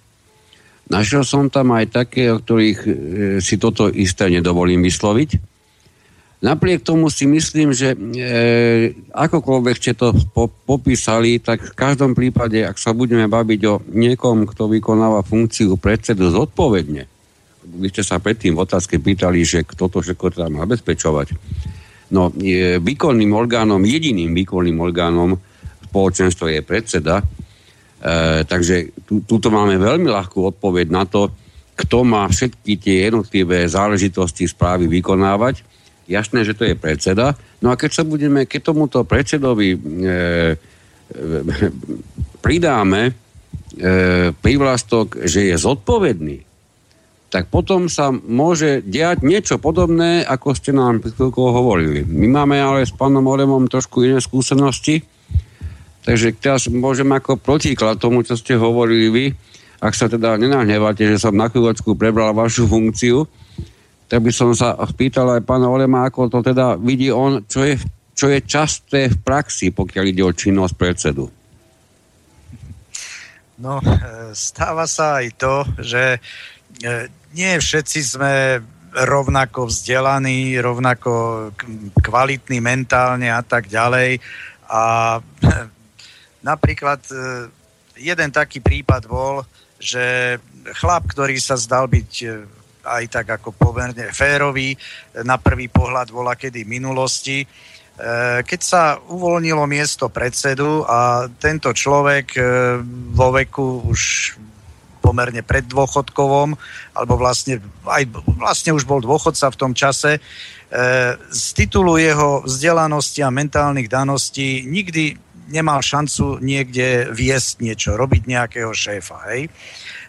B: Našiel som tam aj také, o ktorých e, si toto isté nedovolím vysloviť. Napriek tomu si myslím, že e, akokoľvek ste to po, popísali, tak v každom prípade, ak sa budeme baviť o niekom, kto vykonáva funkciu predsedu zodpovedne, vy ste sa predtým v otázke pýtali, že kto to všetko teda má zabezpečovať. No, výkonným orgánom, jediným výkonným orgánom spoločenstva je predseda, e, takže tu, tuto máme veľmi ľahkú odpoveď na to, kto má všetky tie jednotlivé záležitosti správy vykonávať. Jasné, že to je predseda. No a keď sa budeme, keď tomuto predsedovi e, e, pridáme e, prívlastok, že je zodpovedný, tak potom sa môže diať niečo podobné, ako ste nám pred chvíľkou hovorili. My máme ale s pánom Oremom trošku iné skúsenosti, takže teraz môžem ako protiklad tomu, čo ste hovorili vy, ak sa teda nenahnevate, že som na chvíľočku prebral vašu funkciu, tak by som sa spýtal aj pána Orema, ako to teda vidí on, čo je, čo je časté v praxi, pokiaľ ide o činnosť predsedu.
C: No, e, stáva sa aj to, že e, nie všetci sme rovnako vzdelaní, rovnako kvalitní mentálne a tak ďalej. A napríklad e, jeden taký prípad bol, že chlap, ktorý sa zdal byť e, aj tak ako pomerne férový, na prvý pohľad bola kedy minulosti, e, keď sa uvoľnilo miesto predsedu a tento človek vo veku už pomerne preddôchodkovom, alebo vlastne, aj, vlastne už bol dôchodca v tom čase. E, z titulu jeho vzdelanosti a mentálnych daností nikdy nemal šancu niekde viesť niečo, robiť nejakého šéfa. Hej?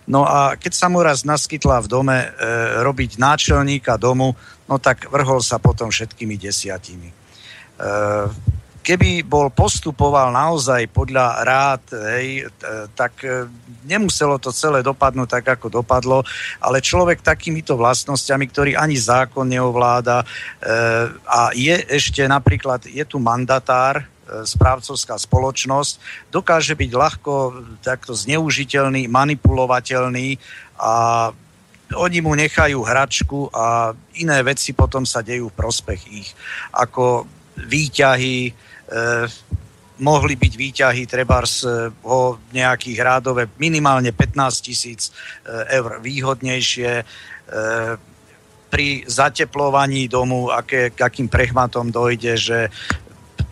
C: No a keď sa mu raz naskytla v dome e, robiť náčelníka domu, no tak vrhol sa potom všetkými desiatimi. E, keby bol postupoval naozaj podľa rád, hej, tak e, nemuselo to celé dopadnúť tak, ako dopadlo, ale človek takýmito vlastnosťami, ktorý ani zákon neovláda e, a je ešte napríklad, je tu mandatár, e, správcovská spoločnosť, dokáže byť ľahko takto zneužiteľný, manipulovateľný a oni mu nechajú hračku a iné veci potom sa dejú v prospech ich. Ako výťahy, mohli byť výťahy trebárs o nejakých rádové minimálne 15 tisíc eh, eur výhodnejšie eh, pri zateplovaní domu, aké, akým prehmatom dojde, že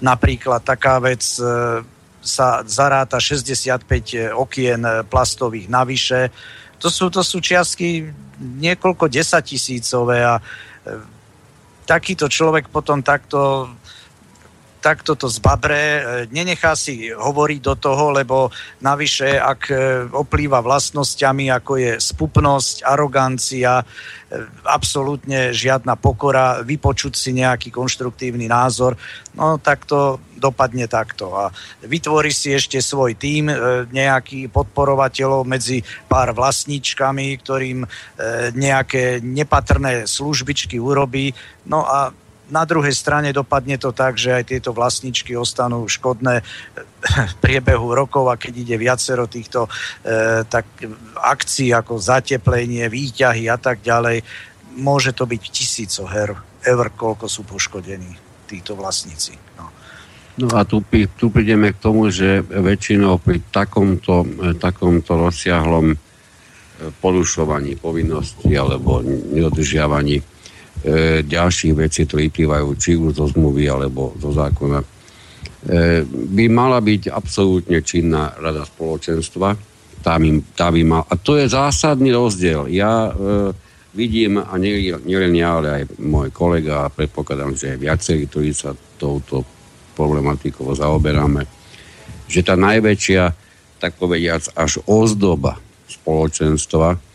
C: napríklad taká vec sa zaráta 65 okien plastových navyše. To sú, to sú čiastky niekoľko desatisícové a takýto človek potom takto takto to zbabre, e, nenechá si hovoriť do toho, lebo navyše, ak e, oplýva vlastnosťami, ako je spupnosť, arogancia, absolútne žiadna pokora, vypočuť si nejaký konštruktívny názor, no tak to dopadne takto. A vytvorí si ešte svoj tým, nejaký podporovateľov medzi pár vlastníčkami, ktorým nejaké nepatrné službičky urobí, no a na druhej strane dopadne to tak, že aj tieto vlastničky ostanú škodné v priebehu rokov a keď ide viacero týchto e, tak, akcií ako zateplenie, výťahy a tak ďalej, môže to byť tisíco her, ever, koľko sú poškodení títo vlastníci. No.
B: No a tu, tu prídeme k tomu, že väčšinou pri takomto, e, takomto rozsiahlom e, porušovaní povinností alebo nedodržiavaní e, ďalších vecí, ktoré vyplývajú či už zo zmluvy alebo zo zákona, e, by mala byť absolútne činná rada spoločenstva. Tá by, tá by mal, a to je zásadný rozdiel. Ja e, vidím, a nielen ja, ale aj môj kolega, a predpokladám, že aj viacerí, ktorí sa touto problematikou zaoberáme, že tá najväčšia, tak povediac, až ozdoba spoločenstva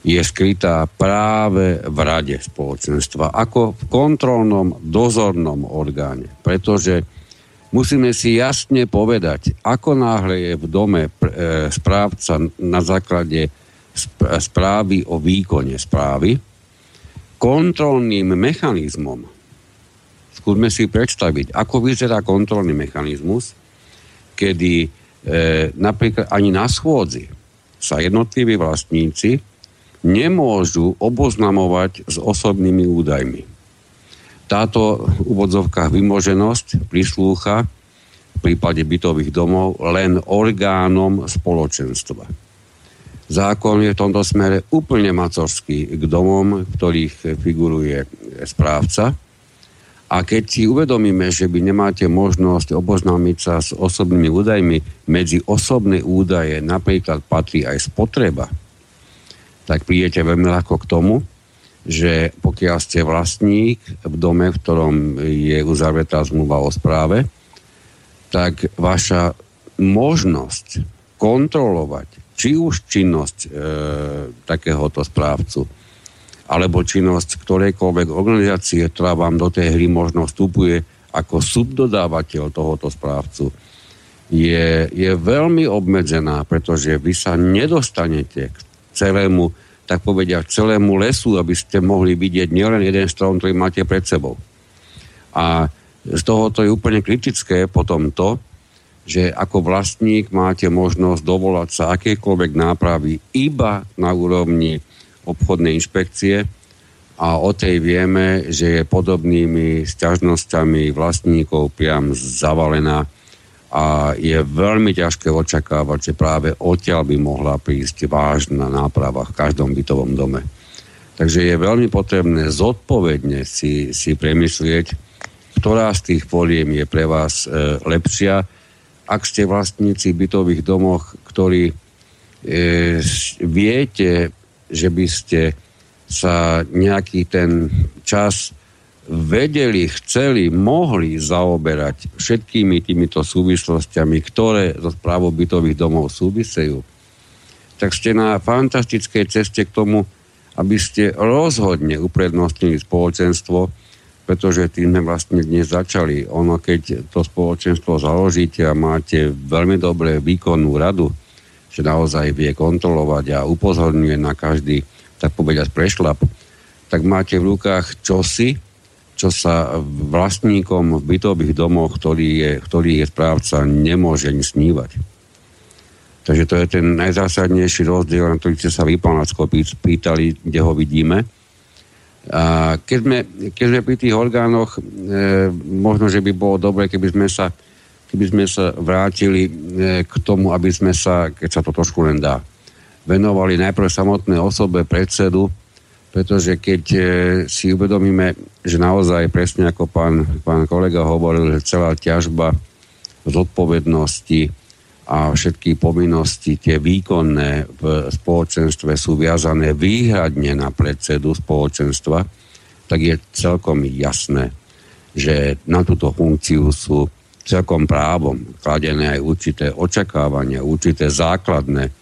B: je skrytá práve v rade spoločenstva, ako v kontrolnom dozornom orgáne. Pretože musíme si jasne povedať, ako náhle je v dome e, správca na základe správy o výkone správy, kontrolným mechanizmom, skúsme si predstaviť, ako vyzerá kontrolný mechanizmus, kedy e, napríklad ani na schôdzi sa jednotliví vlastníci nemôžu oboznamovať s osobnými údajmi. Táto úvodzovka vymoženosť prislúcha v prípade bytových domov len orgánom spoločenstva. Zákon je v tomto smere úplne macorský k domom, ktorých figuruje správca. A keď si uvedomíme, že by nemáte možnosť oboznámiť sa s osobnými údajmi, medzi osobné údaje napríklad patrí aj spotreba, tak prídete veľmi ľahko k tomu, že pokiaľ ste vlastník v dome, v ktorom je uzavretá zmluva o správe, tak vaša možnosť kontrolovať či už činnosť e, takéhoto správcu, alebo činnosť ktorejkoľvek organizácie, ktorá vám do tej hry možno vstupuje ako subdodávateľ tohoto správcu, je, je veľmi obmedzená, pretože vy sa nedostanete k celému, tak povedia, celému lesu, aby ste mohli vidieť nielen jeden strom, ktorý máte pred sebou. A z tohoto je úplne kritické potom to, že ako vlastník máte možnosť dovolať sa akékoľvek nápravy iba na úrovni obchodnej inšpekcie a o tej vieme, že je podobnými sťažnosťami vlastníkov priam zavalená a je veľmi ťažké očakávať, že práve odtiaľ by mohla prísť vážna náprava v každom bytovom dome. Takže je veľmi potrebné zodpovedne si, si premyslieť, ktorá z tých poliem je pre vás e, lepšia. Ak ste vlastníci bytových domoch, ktorí e, viete, že by ste sa nejaký ten čas vedeli, chceli, mohli zaoberať všetkými týmito súvislostiami, ktoré so správou bytových domov súvisejú, tak ste na fantastickej ceste k tomu, aby ste rozhodne uprednostnili spoločenstvo, pretože tým sme vlastne dnes začali. Ono, keď to spoločenstvo založíte a máte veľmi dobré výkonnú radu, že naozaj vie kontrolovať a upozorňuje na každý, tak povedať, prešlap, tak máte v rukách čosi, čo sa vlastníkom v bytových domoch, ktorý je, ktorý je správca, nemôže ani snívať. Takže to je ten najzásadnejší rozdiel, na ktorý ste sa vy, pán Lacko, pýtali, kde ho vidíme. A keď, sme, keď sme pri tých orgánoch, e, možno, že by bolo dobre, keby sme sa, keby sme sa vrátili e, k tomu, aby sme sa, keď sa to trošku len dá, venovali najprv samotné osobe predsedu, pretože keď e, si uvedomíme, že naozaj presne ako pán, pán kolega hovoril, že celá ťažba zodpovednosti a všetky povinnosti, tie výkonné v spoločenstve sú viazané výhradne na predsedu spoločenstva, tak je celkom jasné, že na túto funkciu sú celkom právom kladené aj určité očakávania, určité základné e,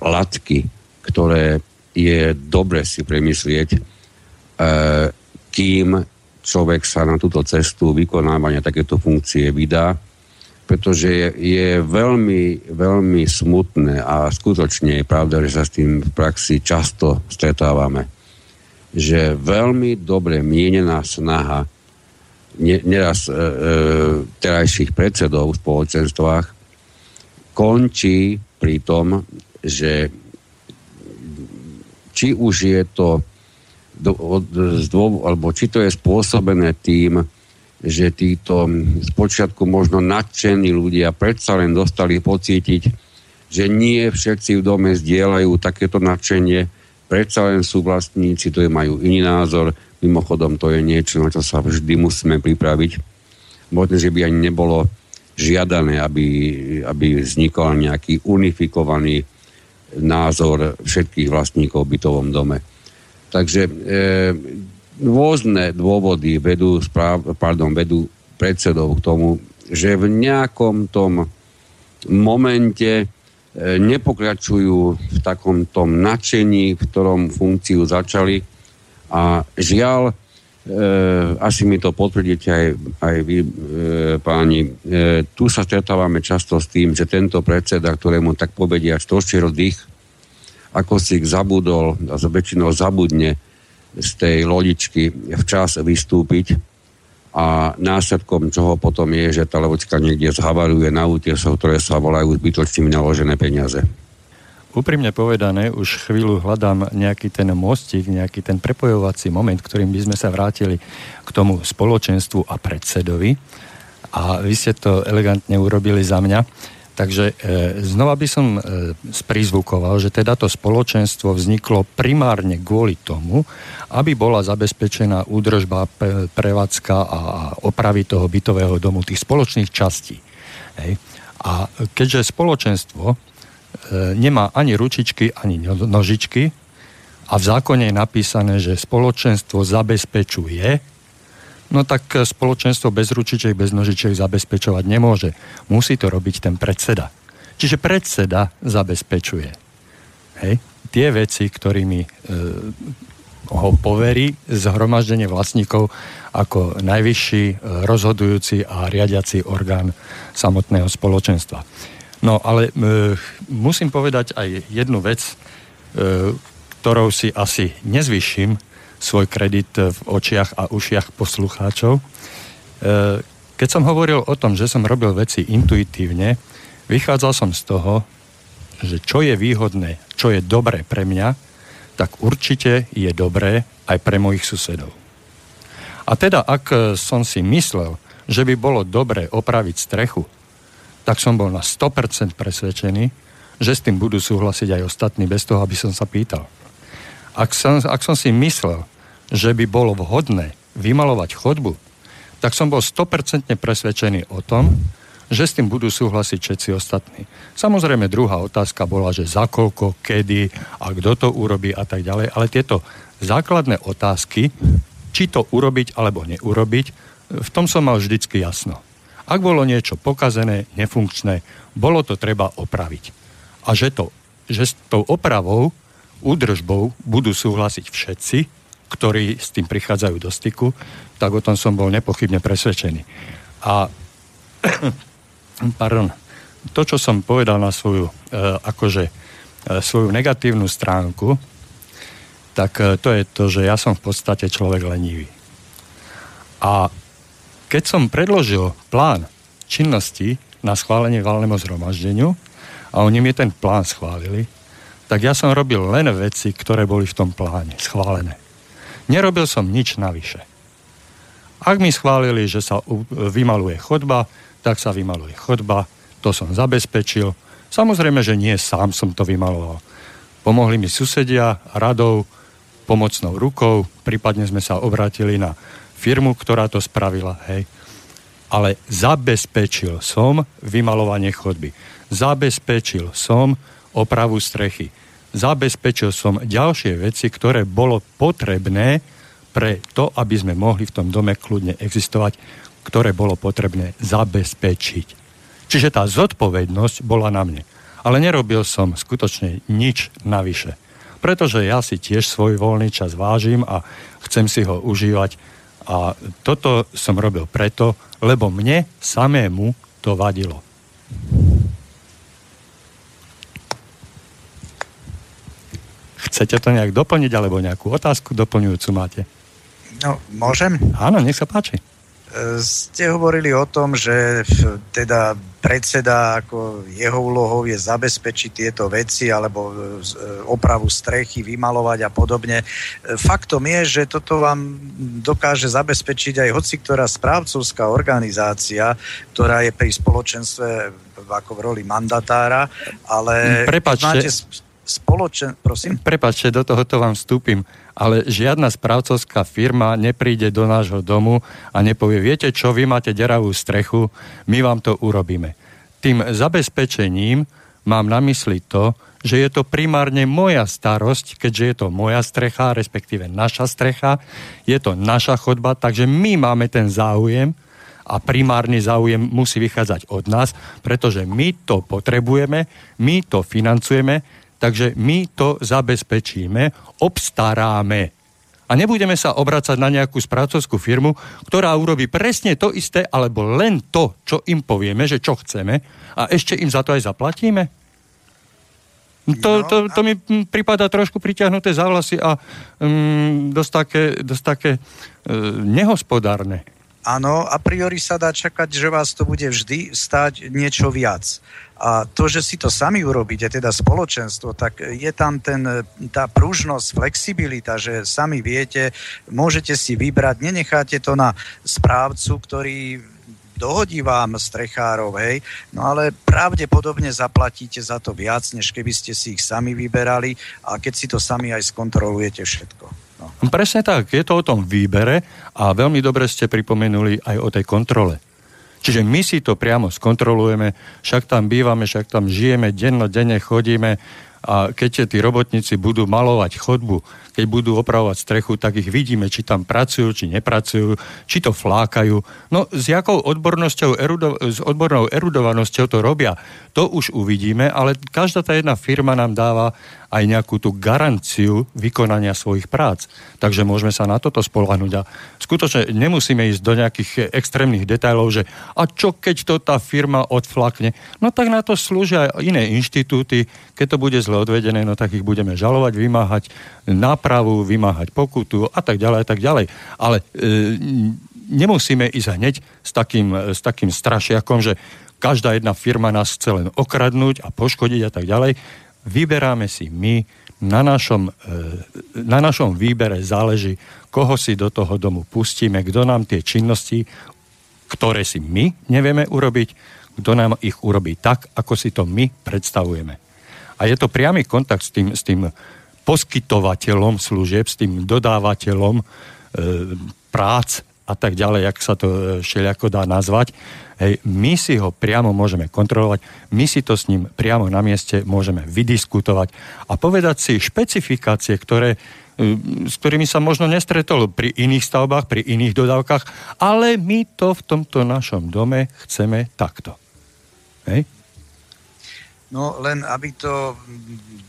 B: latky, ktoré je dobre si premyslieť, e, kým človek sa na túto cestu vykonávania takéto funkcie vydá, pretože je, veľmi, veľmi smutné a skutočne je pravda, že sa s tým v praxi často stretávame, že veľmi dobre mienená snaha neraz e, e, terajších predsedov v spoločenstvách končí pri tom, že či už je to do, alebo či to je spôsobené tým, že títo spočiatku možno nadšení ľudia predsa len dostali pocítiť, že nie všetci v dome zdieľajú takéto nadšenie, predsa len sú vlastníci, to je majú iný názor, Mimochodom, to je niečo, na čo sa vždy musíme pripraviť. Možno, že by ani nebolo žiadané, aby, aby vznikol nejaký unifikovaný názor všetkých vlastníkov v bytovom dome. Takže e, rôzne dôvody vedú, správ, pardon, vedú predsedov k tomu, že v nejakom tom momente e, nepokračujú v takom tom nadšení, v ktorom funkciu začali a žiaľ, asi mi to potvrdíte aj, aj vy, e, páni, e, tu sa stretávame často s tým, že tento predseda, ktorému tak povedia stošiel dých, ako si zabudol a väčšinou zabudne z tej lodičky včas vystúpiť. A následkom čoho potom je, že tá loďka niekde zhavaruje na útesoch, ktoré sa volajú zbytočnými naložené peniaze
A: úprimne povedané, už chvíľu hľadám nejaký ten mostík, nejaký ten prepojovací moment, ktorým by sme sa vrátili k tomu spoločenstvu a predsedovi. A vy ste to elegantne urobili za mňa. Takže e, znova by som e, sprizvukoval, že teda to spoločenstvo vzniklo primárne kvôli tomu, aby bola zabezpečená údržba, prevádzka a opravy toho bytového domu, tých spoločných častí. Hej. A keďže spoločenstvo nemá ani ručičky, ani nožičky a v zákone je napísané, že spoločenstvo zabezpečuje, no tak spoločenstvo bez ručičiek, bez nožičiek zabezpečovať nemôže. Musí to robiť ten predseda. Čiže predseda zabezpečuje. Hej? Tie veci, ktorými e, ho poverí zhromaždenie vlastníkov ako najvyšší e, rozhodujúci a riadiaci orgán samotného spoločenstva. No ale e, musím povedať aj jednu vec, e, ktorou si asi nezvyším svoj kredit v očiach a ušiach poslucháčov. E, keď som hovoril o tom, že som robil veci intuitívne, vychádzal som z toho, že čo je výhodné, čo je dobré pre mňa, tak určite je dobré aj pre mojich susedov. A teda, ak som si myslel, že by bolo dobré opraviť strechu, tak som bol na 100% presvedčený, že s tým budú súhlasiť aj ostatní, bez toho, aby som sa pýtal. Ak som, ak som si myslel, že by bolo vhodné vymalovať chodbu, tak som bol 100% presvedčený o tom, že s tým budú súhlasiť všetci ostatní. Samozrejme, druhá otázka bola, že za koľko, kedy a kto to urobí a tak ďalej, ale tieto základné otázky, či to urobiť alebo neurobiť, v tom som mal vždycky jasno. Ak bolo niečo pokazené, nefunkčné, bolo to treba opraviť. A že, to, že s tou opravou, údržbou budú súhlasiť všetci, ktorí s tým prichádzajú do styku, tak o tom som bol nepochybne presvedčený. A pardon, to, čo som povedal na svoju, e, akože, e, svoju negatívnu stránku, tak e, to je to, že ja som v podstate človek lenivý. A keď som predložil plán činnosti na schválenie valnému zhromaždeniu a oni mi ten plán schválili, tak ja som robil len veci, ktoré boli v tom pláne schválené. Nerobil som nič navyše. Ak mi schválili, že sa vymaluje chodba, tak sa vymaluje chodba, to som zabezpečil. Samozrejme, že nie sám som to vymaloval. Pomohli mi susedia, radou, pomocnou rukou, prípadne sme sa obratili na firmu, ktorá to spravila, hej. Ale zabezpečil som vymalovanie chodby. Zabezpečil som opravu strechy. Zabezpečil som ďalšie veci, ktoré bolo potrebné pre to, aby sme mohli v tom dome kľudne existovať, ktoré bolo potrebné zabezpečiť. Čiže tá zodpovednosť bola na mne. Ale nerobil som skutočne nič navyše. Pretože ja si tiež svoj voľný čas vážim a chcem si ho užívať. A toto som robil preto, lebo mne samému to vadilo. Chcete to nejak doplniť, alebo nejakú otázku doplňujúcu máte?
C: No, môžem?
A: Áno, nech sa páči.
C: E, ste hovorili o tom, že teda predseda, ako jeho úlohou je zabezpečiť tieto veci alebo e, opravu strechy, vymalovať a podobne. E, faktom je, že toto vám dokáže zabezpečiť aj hoci ktorá správcovská organizácia, ktorá je pri spoločenstve ako v roli mandatára, ale
A: Prepačte,
C: spoločen... Prosím?
A: Prepačte, do tohoto vám vstúpim, ale žiadna správcovská firma nepríde do nášho domu a nepovie, viete čo, vy máte deravú strechu, my vám to urobíme. Tým zabezpečením mám na mysli to, že je to primárne moja starosť, keďže je to moja strecha, respektíve naša strecha, je to naša chodba, takže my máme ten záujem a primárny záujem musí vychádzať od nás, pretože my to potrebujeme, my to financujeme, Takže my to zabezpečíme, obstaráme. A nebudeme sa obracať na nejakú správcovskú firmu, ktorá urobí presne to isté, alebo len to, čo im povieme, že čo chceme, a ešte im za to aj zaplatíme. To, no, to, to mi prípada trošku priťahnuté za vlasy a um, dosť také, dosť také uh, nehospodárne.
C: Áno, a priori sa dá čakať, že vás to bude vždy stáť niečo viac. A to, že si to sami urobíte, teda spoločenstvo, tak je tam ten, tá pružnosť, flexibilita, že sami viete, môžete si vybrať, nenecháte to na správcu, ktorý dohodí vám strechárov, hej, no ale pravdepodobne zaplatíte za to viac, než keby ste si ich sami vyberali a keď si to sami aj skontrolujete všetko.
A: No. Presne tak, je to o tom výbere a veľmi dobre ste pripomenuli aj o tej kontrole. Čiže my si to priamo skontrolujeme, však tam bývame, však tam žijeme, denne chodíme a keď tí robotníci budú malovať chodbu, keď budú opravovať strechu, tak ich vidíme, či tam pracujú, či nepracujú, či to flákajú. No s jakou odbornosťou, erudo, s odbornou erudovanosťou to robia, to už uvidíme, ale každá tá jedna firma nám dáva aj nejakú tú garanciu vykonania svojich prác. Takže môžeme sa na toto spolahnuť a skutočne nemusíme ísť do nejakých extrémnych detailov, že a čo keď to tá firma odflakne? No tak na to slúžia iné inštitúty, keď to bude zle odvedené, no tak ich budeme žalovať, vymáhať nápravu, vymáhať pokutu a tak ďalej a tak ďalej. Ale e, nemusíme ísť hneď s takým, s takým strašiakom, že každá jedna firma nás chce len okradnúť a poškodiť a tak ďalej vyberáme si my, na našom, e, na našom výbere záleží, koho si do toho domu pustíme, kto nám tie činnosti, ktoré si my nevieme urobiť, kto nám ich urobí tak, ako si to my predstavujeme. A je to priamy kontakt s tým, s tým poskytovateľom služieb, s tým dodávateľom e, prác a tak ďalej, jak sa to e, všelijako dá nazvať. Hej, my si ho priamo môžeme kontrolovať, my si to s ním priamo na mieste môžeme vydiskutovať a povedať si špecifikácie, ktoré, e, s ktorými sa možno nestretol pri iných stavbách, pri iných dodávkach, ale my to v tomto našom dome chceme takto. Hej?
C: No len aby to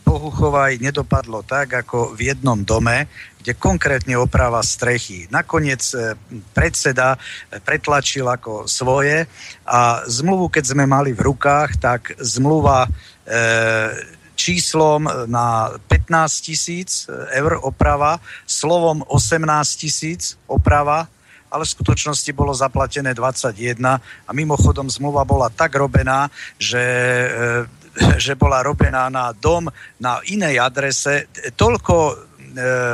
C: Bohuchovaj nedopadlo tak, ako v jednom dome, kde konkrétne oprava strechy. Nakoniec e, predseda e, pretlačil ako svoje a zmluvu, keď sme mali v rukách, tak zmluva e, číslom na 15 tisíc eur oprava, slovom 18 tisíc oprava, ale v skutočnosti bolo zaplatené 21 a mimochodom zmluva bola tak robená, že e, že bola robená na dom na inej adrese, toľko e,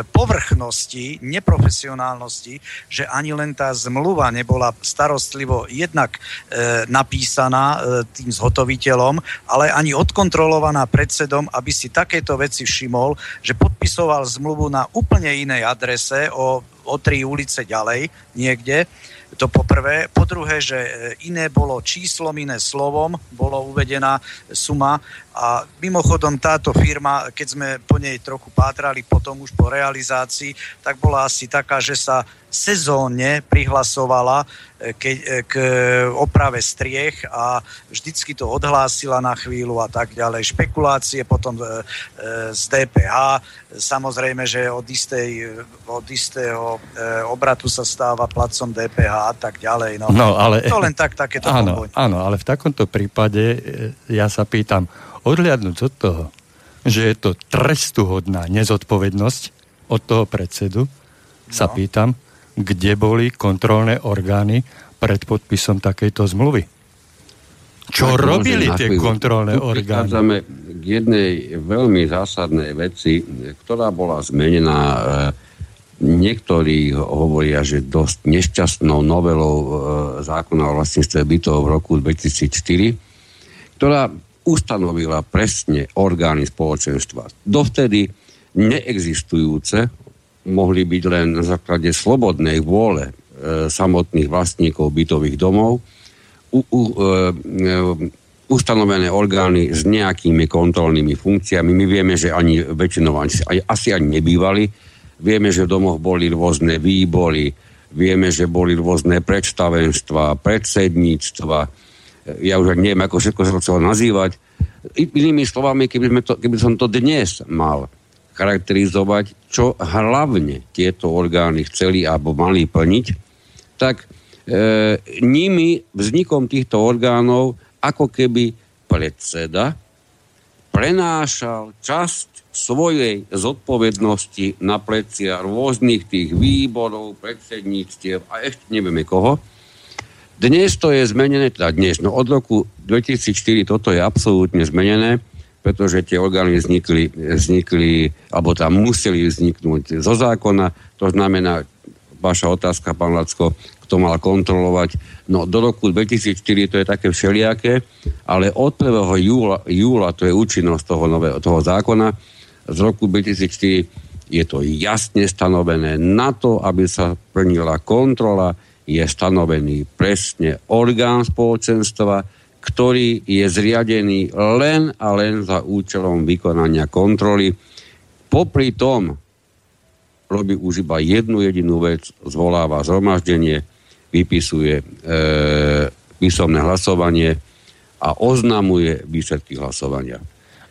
C: povrchnosti, neprofesionálnosti, že ani len tá zmluva nebola starostlivo jednak e, napísaná e, tým zhotoviteľom, ale ani odkontrolovaná predsedom, aby si takéto veci všimol, že podpisoval zmluvu na úplne inej adrese o, o tri ulice ďalej niekde to po prvé. Po druhé, že e, iné bolo číslom, iné slovom, bolo uvedená suma A mimochodom táto firma, keď sme po nej trochu pátrali potom už po realizácii, tak bola asi taká, že sa sezónne prihlasovala e, ke, e, k oprave striech a vždycky to odhlásila na chvíľu a tak ďalej. Špekulácie potom e, z DPH, samozrejme, že od, istej, od istého obratu sa stáva placom DPH a tak ďalej. No,
A: no ale,
C: to len tak, takéto
A: áno, áno, ale v takomto prípade ja sa pýtam, odliadnúť od toho, že je to trestuhodná nezodpovednosť od toho predsedu, no. sa pýtam, kde boli kontrolné orgány pred podpisom takejto zmluvy? Čo tak robili tie kontrolné orgány?
B: K jednej veľmi zásadnej veci, ktorá bola zmenená e, niektorí hovoria, že dosť nešťastnou novelou e, zákona o vlastníctve bytov v roku 2004, ktorá ustanovila presne orgány spoločenstva. Dovtedy neexistujúce mohli byť len na základe slobodnej vôle e, samotných vlastníkov bytových domov u, u, e, e, ustanovené orgány s nejakými kontrolnými funkciami. My vieme, že ani väčšinou asi ani nebývali. Vieme, že v domoch boli rôzne výbory, vieme, že boli rôzne predstavenstva, predsedníctva, ja už neviem, ako všetko sa chcelo nazývať. Inými slovami, keby, to, keby som to dnes mal charakterizovať, čo hlavne tieto orgány chceli alebo mali plniť, tak e, nimi vznikom týchto orgánov ako keby predseda prenášal časť svojej zodpovednosti na plecia rôznych tých výborov, predsedníctiev a ešte nevieme koho, dnes to je zmenené, teda dnes, no od roku 2004 toto je absolútne zmenené, pretože tie orgány vznikli, vznikli, alebo tam museli vzniknúť zo zákona, to znamená, vaša otázka, pán Lacko, kto mal kontrolovať. No do roku 2004 to je také všelijaké, ale od 1. júla, júla to je účinnosť toho, nové, toho zákona, z roku 2004 je to jasne stanovené na to, aby sa plnila kontrola je stanovený presne orgán spoločenstva, ktorý je zriadený len a len za účelom vykonania kontroly. Popri tom robí už iba jednu jedinú vec, zvoláva zhromaždenie, vypisuje e, písomné hlasovanie a oznamuje výsledky hlasovania.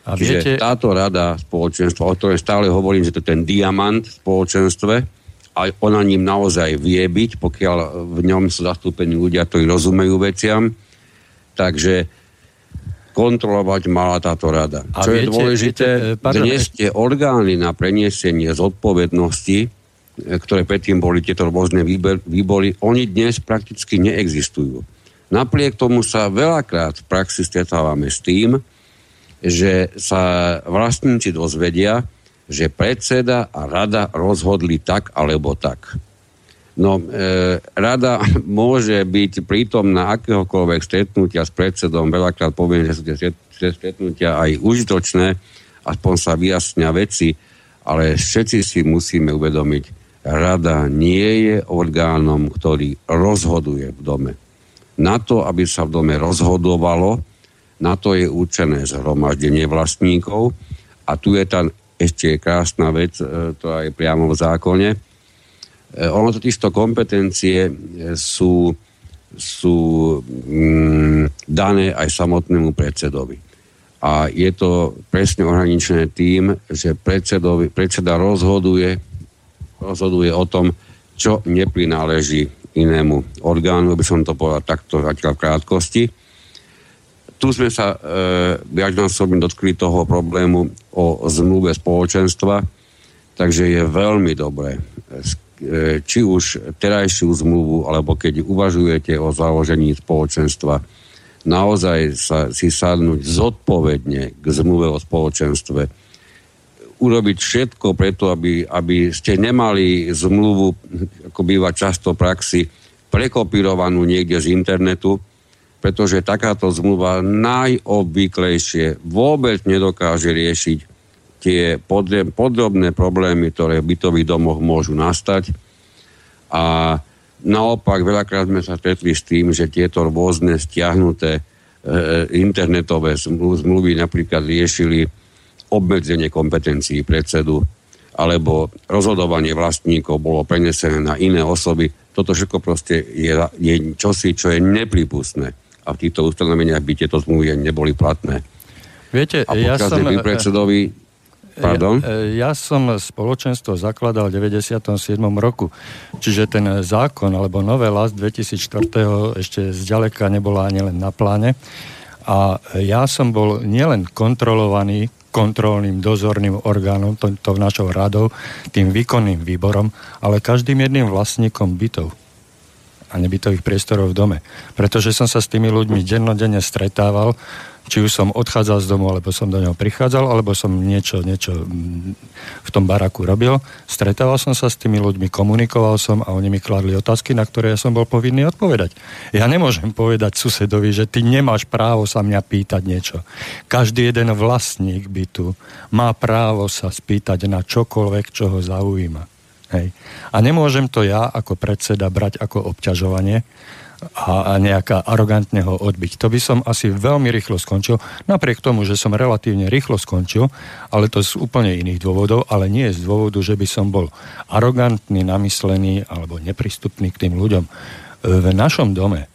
B: A Čiže viete... táto rada spoločenstva, o ktorej stále hovorím, že to je ten diamant v spoločenstve, a ona ním naozaj vie byť, pokiaľ v ňom sú zastúpení ľudia, ktorí rozumejú veciam. Takže kontrolovať mala táto rada. A Čo viete, je dôležité, viete, pardon, dnes tie orgány na preniesenie zodpovednosti, e, ktoré predtým boli tieto rôzne výbory, oni dnes prakticky neexistujú. Napriek tomu sa veľakrát v praxi stretávame s tým, že sa vlastníci dozvedia, že predseda a rada rozhodli tak alebo tak. No, e, rada môže byť prítomná akéhokoľvek stretnutia s predsedom. Veľakrát poviem, že sú tie stretnutia aj užitočné, aspoň sa vyjasnia veci, ale všetci si musíme uvedomiť, rada nie je orgánom, ktorý rozhoduje v dome. Na to, aby sa v dome rozhodovalo, na to je určené zhromaždenie vlastníkov a tu je tá ešte je krásna vec, e, to aj priamo v zákone. E, ono totiž to kompetencie e, sú, sú mm, dané aj samotnému predsedovi. A je to presne ohraničené tým, že predsedovi, predseda rozhoduje, rozhoduje o tom, čo neprináleží inému orgánu, by som to povedal takto zatiaľ v krátkosti tu sme sa e, viacnásobne dotkli toho problému o zmluve spoločenstva, takže je veľmi dobré, e, či už terajšiu zmluvu, alebo keď uvažujete o založení spoločenstva, naozaj sa, si sadnúť zodpovedne k zmluve o spoločenstve, urobiť všetko preto, aby, aby ste nemali zmluvu, ako býva často v praxi, prekopírovanú niekde z internetu, pretože takáto zmluva najobvyklejšie vôbec nedokáže riešiť tie podrobné problémy, ktoré v bytových domoch môžu nastať. A naopak veľakrát sme sa stretli s tým, že tieto rôzne stiahnuté internetové zmluvy napríklad riešili obmedzenie kompetencií predsedu alebo rozhodovanie vlastníkov bolo prenesené na iné osoby. Toto všetko proste je, je čosi, čo je nepripustné. A v týchto ustanoveniach by tieto zmluvy neboli platné.
A: Viete,
B: a
A: ja som...
B: predsedovi Pardon?
A: Ja, ja som spoločenstvo zakladal v 97. roku, čiže ten zákon alebo novela z 2004. ešte zďaleka nebola ani len na pláne. A ja som bol nielen kontrolovaný kontrolným dozorným orgánom, to, to našou radou, tým výkonným výborom, ale každým jedným vlastníkom bytov a nebytových priestorov v dome. Pretože som sa s tými ľuďmi dennodenne stretával, či už som odchádzal z domu, alebo som do neho prichádzal, alebo som niečo, niečo mm, v tom baraku robil. Stretával som sa s tými ľuďmi, komunikoval som a oni mi kladli otázky, na ktoré ja som bol povinný odpovedať. Ja nemôžem povedať susedovi, že ty nemáš právo sa mňa pýtať niečo. Každý jeden vlastník bytu má právo sa spýtať na čokoľvek, čo ho zaujíma. Hej. A nemôžem to ja ako predseda brať ako obťažovanie, a, a nejaká arogantne ho odbiť. To by som asi veľmi rýchlo skončil, napriek tomu, že som relatívne rýchlo skončil, ale to z úplne iných dôvodov, ale nie z dôvodu, že by som bol arogantný, namyslený alebo neprístupný k tým ľuďom. V našom dome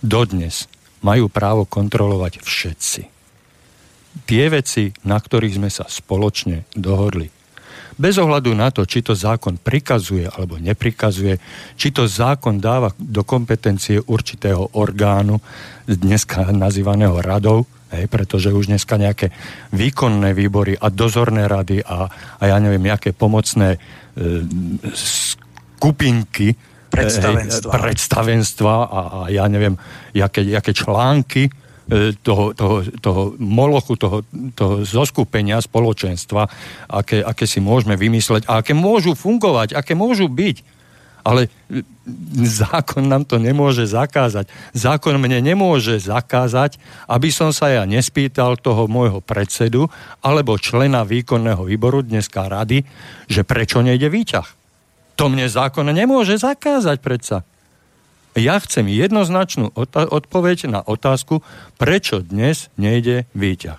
A: dodnes majú právo kontrolovať všetci. Tie veci, na ktorých sme sa spoločne dohodli bez ohľadu na to, či to zákon prikazuje alebo neprikazuje, či to zákon dáva do kompetencie určitého orgánu, dneska nazývaného radou, hej, pretože už dneska nejaké výkonné výbory a dozorné rady a, a ja neviem, nejaké pomocné e, skupinky, e,
C: predstavenstva,
A: hej, predstavenstva a, a ja neviem, jaké, jaké články toho, toho, toho molochu, toho, toho zoskupenia spoločenstva, aké, aké si môžeme vymysleť a aké môžu fungovať, aké môžu byť. Ale e, zákon nám to nemôže zakázať. Zákon mne nemôže zakázať, aby som sa ja nespýtal toho môjho predsedu alebo člena výkonného výboru dneska rady, že prečo nejde výťah. To mne zákon nemôže zakázať predsa. Ja chcem jednoznačnú odpoveď na otázku, prečo dnes nejde výťah.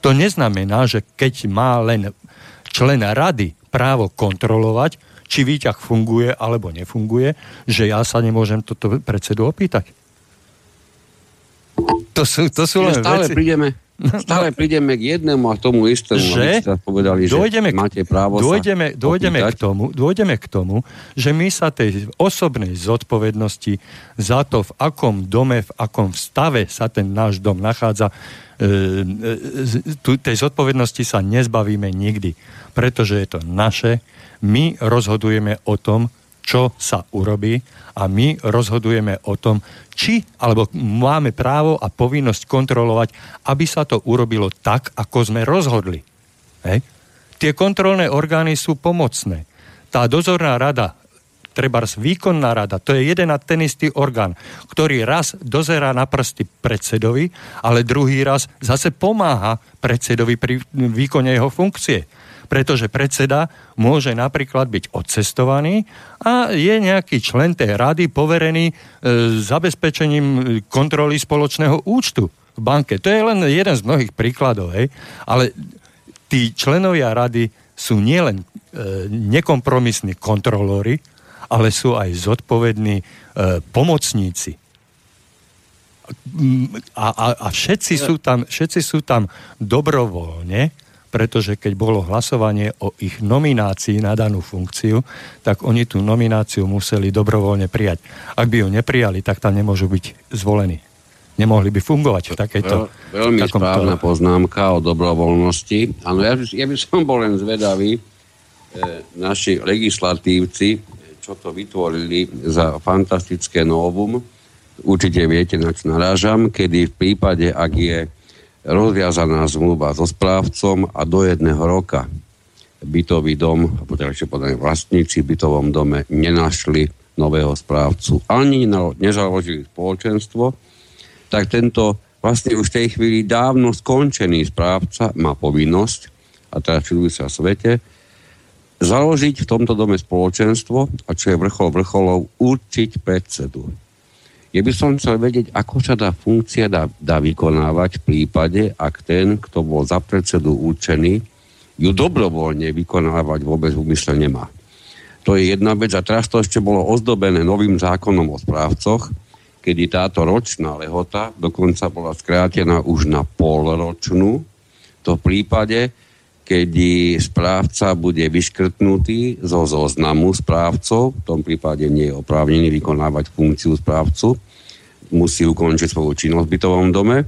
A: To neznamená, že keď má len člen rady právo kontrolovať, či výťah funguje alebo nefunguje, že ja sa nemôžem toto predsedu opýtať.
B: To sú, to sú len stále veci. prídeme Stále prídeme k jednému a tomu istému.
A: Že povedali, dojdeme, že máte právo dojdeme, dojdeme, k tomu, dojdeme k tomu, že my sa tej osobnej zodpovednosti za to, v akom dome, v akom stave sa ten náš dom nachádza, e, e, tej zodpovednosti sa nezbavíme nikdy. Pretože je to naše. My rozhodujeme o tom, čo sa urobí a my rozhodujeme o tom, či, alebo máme právo a povinnosť kontrolovať, aby sa to urobilo tak, ako sme rozhodli. Hej. Tie kontrolné orgány sú pomocné. Tá dozorná rada, treba výkonná rada, to je jeden a ten istý orgán, ktorý raz dozerá na prsty predsedovi, ale druhý raz zase pomáha predsedovi pri výkone jeho funkcie pretože predseda môže napríklad byť odcestovaný a je nejaký člen tej rady poverený e, zabezpečením kontroly spoločného účtu v banke. To je len jeden z mnohých príkladov, hej. ale tí členovia rady sú nielen e, nekompromisní kontrolóri, ale sú aj zodpovední e, pomocníci. A, a, a všetci, sú tam, všetci sú tam dobrovoľne, pretože keď bolo hlasovanie o ich nominácii na danú funkciu, tak oni tú nomináciu museli dobrovoľne prijať. Ak by ju neprijali, tak tam nemôžu byť zvolení. Nemohli by fungovať v takejto...
B: Veľ, veľmi správna poznámka o dobrovoľnosti. Áno, ja, ja by som bol len zvedavý, e, naši legislatívci, čo to vytvorili za fantastické novum, určite viete, na čo narážam, kedy v prípade, ak je rozviazaná zmluva so správcom a do jedného roka bytový dom, teda povedané vlastníci v bytovom dome nenašli nového správcu, ani nezaložili spoločenstvo, tak tento vlastne už v tej chvíli dávno skončený správca má povinnosť, a teda čudujú sa svete, založiť v tomto dome spoločenstvo a čo je vrchol vrcholov, určiť predsedu. Ja by som chcel vedieť, ako sa tá funkcia dá, dá vykonávať v prípade, ak ten, kto bol za predsedu určený, ju dobrovoľne vykonávať vôbec úmysle nemá. To je jedna vec a teraz to ešte bolo ozdobené novým zákonom o správcoch, kedy táto ročná lehota dokonca bola skrátená už na polročnú. To v prípade, kedy správca bude vyškrtnutý zo zoznamu správcov, v tom prípade nie je oprávnený vykonávať funkciu správcu, musí ukončiť svoju činnosť v bytovom dome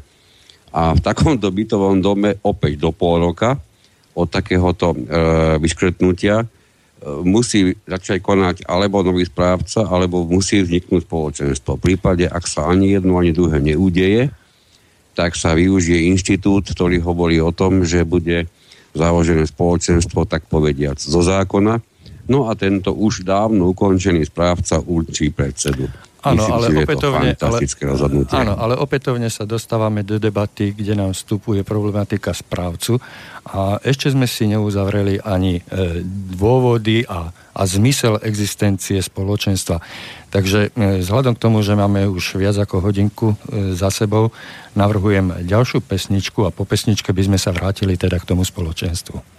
B: a v takomto bytovom dome opäť do pol roka od takéhoto e, vyškrtnutia e, musí začať konať alebo nový správca, alebo musí vzniknúť spoločenstvo. V prípade, ak sa ani jedno, ani druhé neudeje, tak sa využije inštitút, ktorý hovorí o tom, že bude založené spoločenstvo, tak povediac, zo zákona. No a tento už dávno ukončený správca určí predsedu.
A: Áno, ale
B: si,
A: opätovne, ale, áno, ale opätovne sa dostávame do debaty, kde nám vstupuje problematika správcu a ešte sme si neuzavreli ani e, dôvody a, a zmysel existencie spoločenstva. Takže e, vzhľadom k tomu, že máme už viac ako hodinku e, za sebou, navrhujem ďalšiu pesničku a po pesničke by sme sa vrátili teda k tomu spoločenstvu.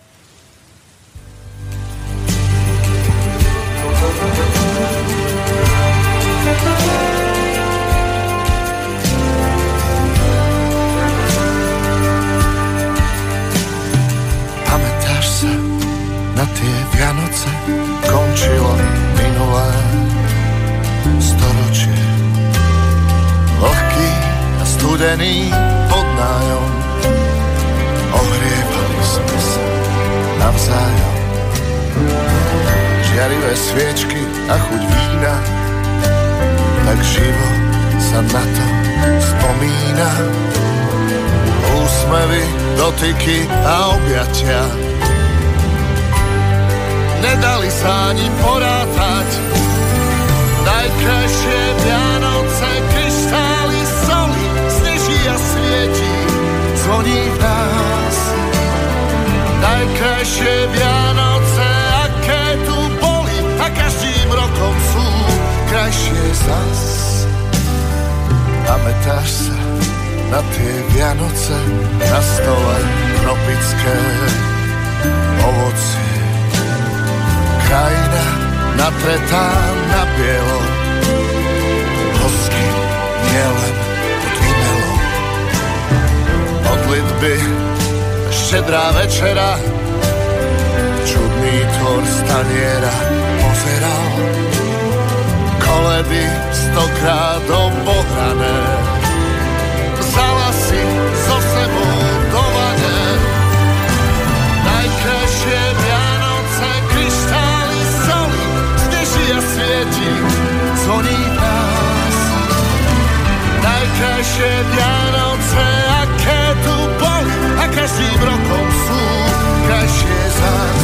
E: Studený pod nájom ohrievali sme sa navzájom. Žiarivé sviečky a chuť vína, tak živo sa na to spomína. Úsmevy, dotyky a objatia nedali sa ani porátať. Najkrajšie Vianoce, zvoní v nás. Najkrajšie Vianoce, aké tu boli a každým rokom sú krajšie zas. Pamätáš sa na tie Vianoce, na stole tropické ovocie krajina natretá na bielo. Hosky nielen Modlitby, štedrá večera, čudný tvor staniera pozeral. Koledy stokrát obohrané, vzala si so sebou do vane. Najkrajšie svieti, zvoní nás. Najkrajšie Vianoce, každým rokom sú krajšie zás.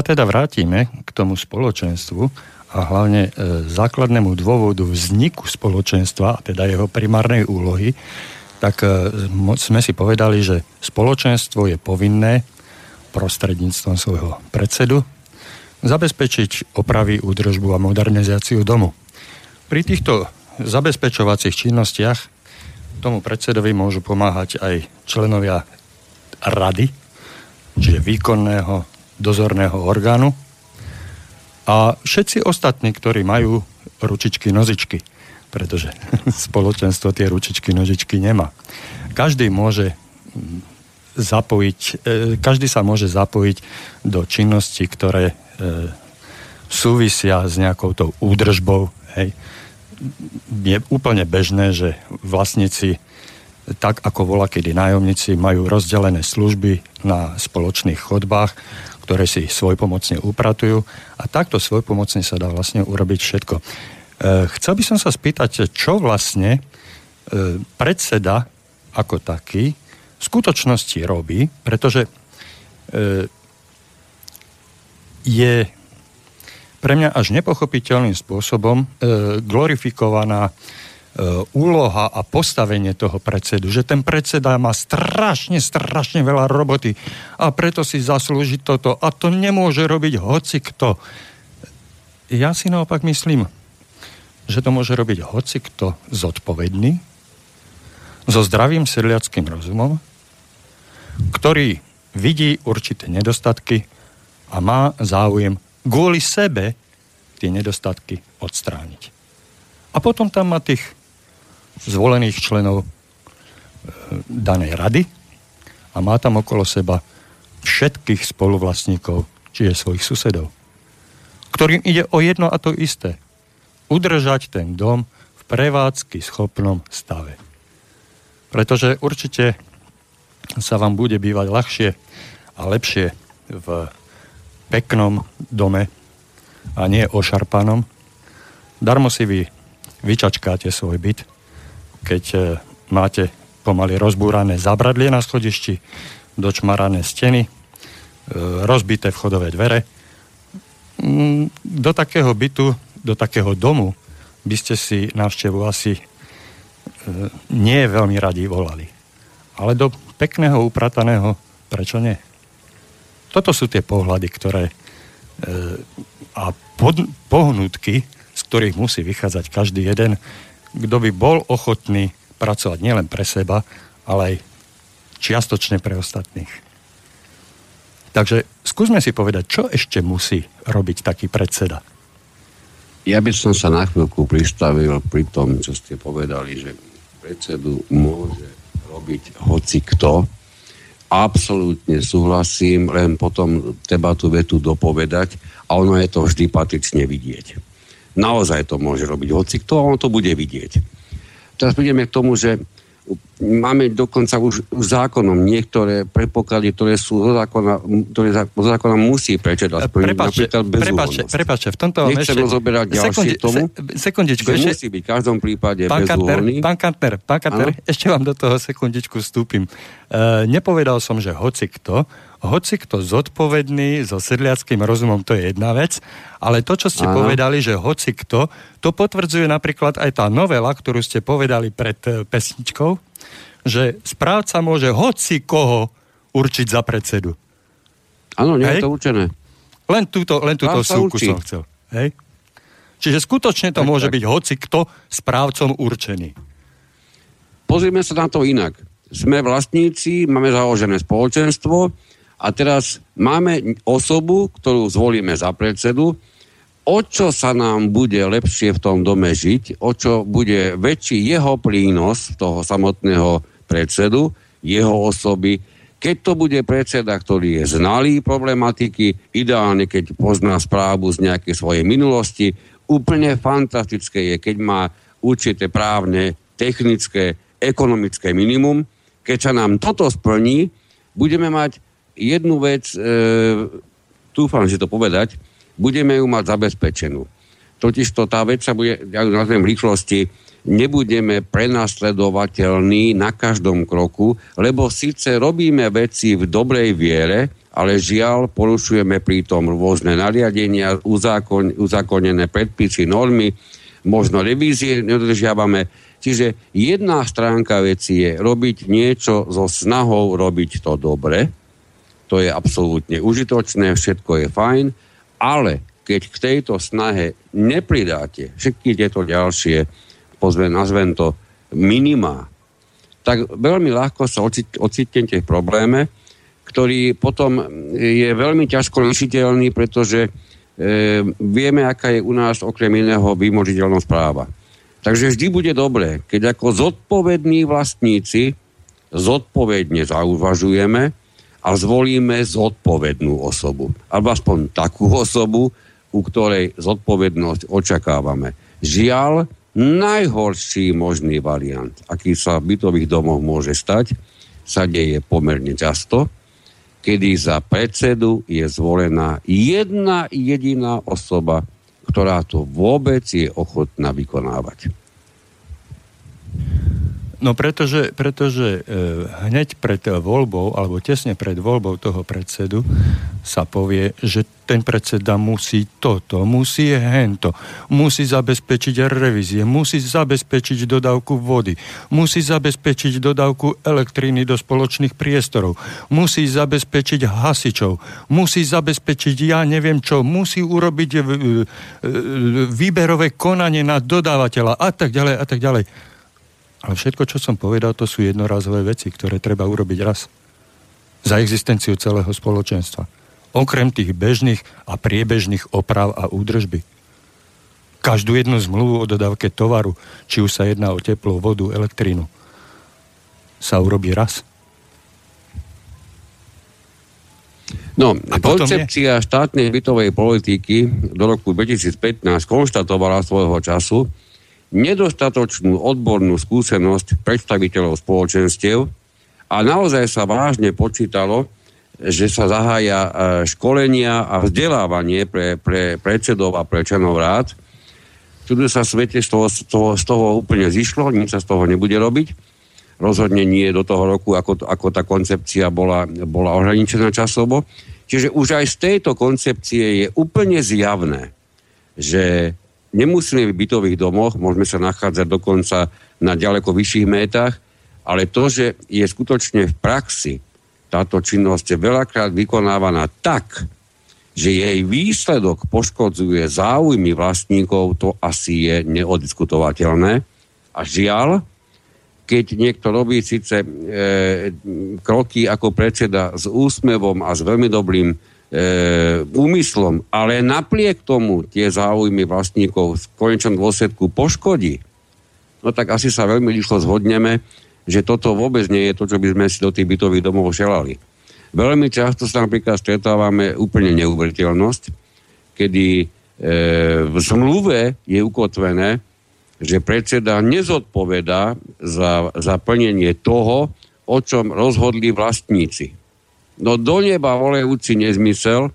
A: Sa teda vrátime k tomu spoločenstvu a hlavne e, základnému dôvodu vzniku spoločenstva, teda jeho primárnej úlohy, tak e, sme si povedali, že spoločenstvo je povinné prostredníctvom svojho predsedu zabezpečiť opravy, údržbu a modernizáciu domu. Pri týchto zabezpečovacích činnostiach tomu predsedovi môžu pomáhať aj členovia rady, čiže výkonného dozorného orgánu a všetci ostatní, ktorí majú ručičky, nozičky, pretože spoločenstvo tie ručičky, nožičky nemá. Každý môže zapojiť, e, každý sa môže zapojiť do činnosti, ktoré e, súvisia s nejakou tou údržbou. Hej. Je úplne bežné, že vlastníci tak ako kedy nájomníci majú rozdelené služby na spoločných chodbách, ktoré si svojpomocne upratujú a takto svojpomocne sa dá vlastne urobiť všetko. E, chcel by som sa spýtať, čo vlastne e, predseda ako taký v skutočnosti robí, pretože e, je pre mňa až nepochopiteľným spôsobom glorifikovaná úloha a postavenie toho predsedu, že ten predseda má strašne, strašne veľa roboty a preto si zaslúži toto a to nemôže robiť hoci kto. Ja si naopak myslím, že to môže robiť hoci kto zodpovedný, so zdravým sedliackým rozumom, ktorý vidí určité nedostatky a má záujem kvôli sebe tie nedostatky odstrániť. A potom tam má tých zvolených členov e, danej rady a má tam okolo seba všetkých spoluvlastníkov, čiže svojich susedov, ktorým ide o jedno a to isté. Udržať ten dom v prevádzky schopnom stave. Pretože určite sa vám bude bývať ľahšie a lepšie v peknom dome a nie ošarpanom. Darmo si vy vyčačkáte svoj byt, keď e, máte pomaly rozbúrané zabradlie na schodišti, dočmarané steny, e, rozbité vchodové dvere. Mm, do takého bytu, do takého domu by ste si návštevu asi e, nie veľmi radi volali. Ale do pekného, uprataného, prečo nie? Toto sú tie pohľady, ktoré a pod, pohnutky, z ktorých musí vychádzať každý jeden, kto by bol ochotný pracovať nielen pre seba, ale aj čiastočne pre ostatných. Takže skúsme si povedať, čo ešte musí robiť taký predseda.
B: Ja by som sa na chvíľku pristavil pri tom, čo ste povedali, že predsedu môže robiť hoci kto, absolútne súhlasím, len potom treba tú vetu dopovedať a ono je to vždy patrične vidieť. Naozaj to môže robiť hoci kto a on to bude vidieť. Teraz prídeme k tomu, že máme dokonca už zákonom niektoré predpoklady, ktoré sú zo zákona, ktoré zo zákona musí prečítať.
A: Prepačte, prepačte, prepačte, v tomto
B: Nechcem ešte, rozoberať ďalšie sekundi, tomu,
A: sekundičku,
B: že ešte, musí byť v každom prípade
A: pán bezúhonný. Pán Kantner, pán Kantner, ešte vám do toho sekundičku vstúpim. Uh, nepovedal som, že hoci kto, hoci kto zodpovedný so sedliackým rozumom, to je jedna vec, ale to, čo ste ano. povedali, že hoci kto, to potvrdzuje napríklad aj tá novela, ktorú ste povedali pred e, pesničkou, že správca môže hoci koho určiť za predsedu.
B: Áno, nie Hej? je to určené.
A: Len túto, len túto súku som chcel. Hej? Čiže skutočne to tak, môže tak. byť hoci kto správcom určený.
B: Pozrime sa na to inak. Sme vlastníci, máme založené spoločenstvo, a teraz máme osobu, ktorú zvolíme za predsedu, o čo sa nám bude lepšie v tom dome žiť, o čo bude väčší jeho prínos toho samotného predsedu, jeho osoby, keď to bude predseda, ktorý je znalý problematiky, ideálne keď pozná správu z nejakej svojej minulosti, úplne fantastické je, keď má určité právne, technické, ekonomické minimum. Keď sa nám toto splní, budeme mať jednu vec, e, dúfam, že to povedať, budeme ju mať zabezpečenú. Totiž to tá vec sa bude, ja ju nazvem v rýchlosti, nebudeme prenasledovateľní na každom kroku, lebo síce robíme veci v dobrej viere ale žiaľ porušujeme pritom rôzne nariadenia, uzákon, uzákonené predpisy, normy, možno revízie nedodržiavame. Čiže jedna stránka veci je robiť niečo so snahou robiť to dobre, to je absolútne užitočné, všetko je fajn, ale keď k tejto snahe nepridáte všetky tieto ďalšie, pozvem, nazvem to, minima, tak veľmi ľahko sa ocitnete v probléme, ktorý potom je veľmi ťažko lišiteľný, pretože e, vieme, aká je u nás okrem iného vymožiteľnosť práva. Takže vždy bude dobré, keď ako zodpovední vlastníci zodpovedne zauvažujeme a zvolíme zodpovednú osobu. Alebo aspoň takú osobu, u ktorej zodpovednosť očakávame. Žiaľ, najhorší možný variant, aký sa v bytových domoch môže stať, sa deje pomerne často, kedy za predsedu je zvolená jedna jediná osoba, ktorá to vôbec je ochotná vykonávať.
A: No pretože, pretože e, hneď pred voľbou, alebo tesne pred voľbou toho predsedu sa povie, že ten predseda musí toto, musí hento, musí zabezpečiť revízie, musí zabezpečiť dodávku vody, musí zabezpečiť dodávku elektriny do spoločných priestorov, musí zabezpečiť hasičov, musí zabezpečiť ja neviem čo, musí urobiť výberové konanie na dodávateľa a tak ďalej a tak ďalej. Ale všetko, čo som povedal, to sú jednorazové veci, ktoré treba urobiť raz. Za existenciu celého spoločenstva. Okrem tých bežných a priebežných oprav a údržby. Každú jednu zmluvu o dodávke tovaru, či už sa jedná o teplo, vodu, elektrínu, sa urobí raz.
B: No, a koncepcia je... štátnej bytovej politiky do roku 2015 konštatovala svojho času, nedostatočnú odbornú skúsenosť predstaviteľov spoločenstiev a naozaj sa vážne počítalo, že sa zahája e, školenia a vzdelávanie pre, pre predsedov a pre členov rád. Tu sa svete z toho, z, toho, z toho úplne zišlo, nič sa z toho nebude robiť. Rozhodne nie do toho roku, ako, ako tá koncepcia bola, bola ohraničená časovo. Čiže už aj z tejto koncepcie je úplne zjavné, že Nemusíme v bytových domoch, môžeme sa nachádzať dokonca na ďaleko vyšších métach, ale to, že je skutočne v praxi táto činnosť veľakrát vykonávaná tak, že jej výsledok poškodzuje záujmy vlastníkov, to asi je neodiskutovateľné. A žiaľ, keď niekto robí síce e, kroky ako predseda s úsmevom a s veľmi dobrým úmyslom, ale napriek tomu tie záujmy vlastníkov v konečnom dôsledku poškodí, no tak asi sa veľmi rýchlo zhodneme, že toto vôbec nie je to, čo by sme si do tých bytových domov želali. Veľmi často sa napríklad stretávame úplne neuveriteľnosť, kedy e, v zmluve je ukotvené, že predseda nezodpovedá za, za plnenie toho, o čom rozhodli vlastníci. No do neba volejúci nezmysel,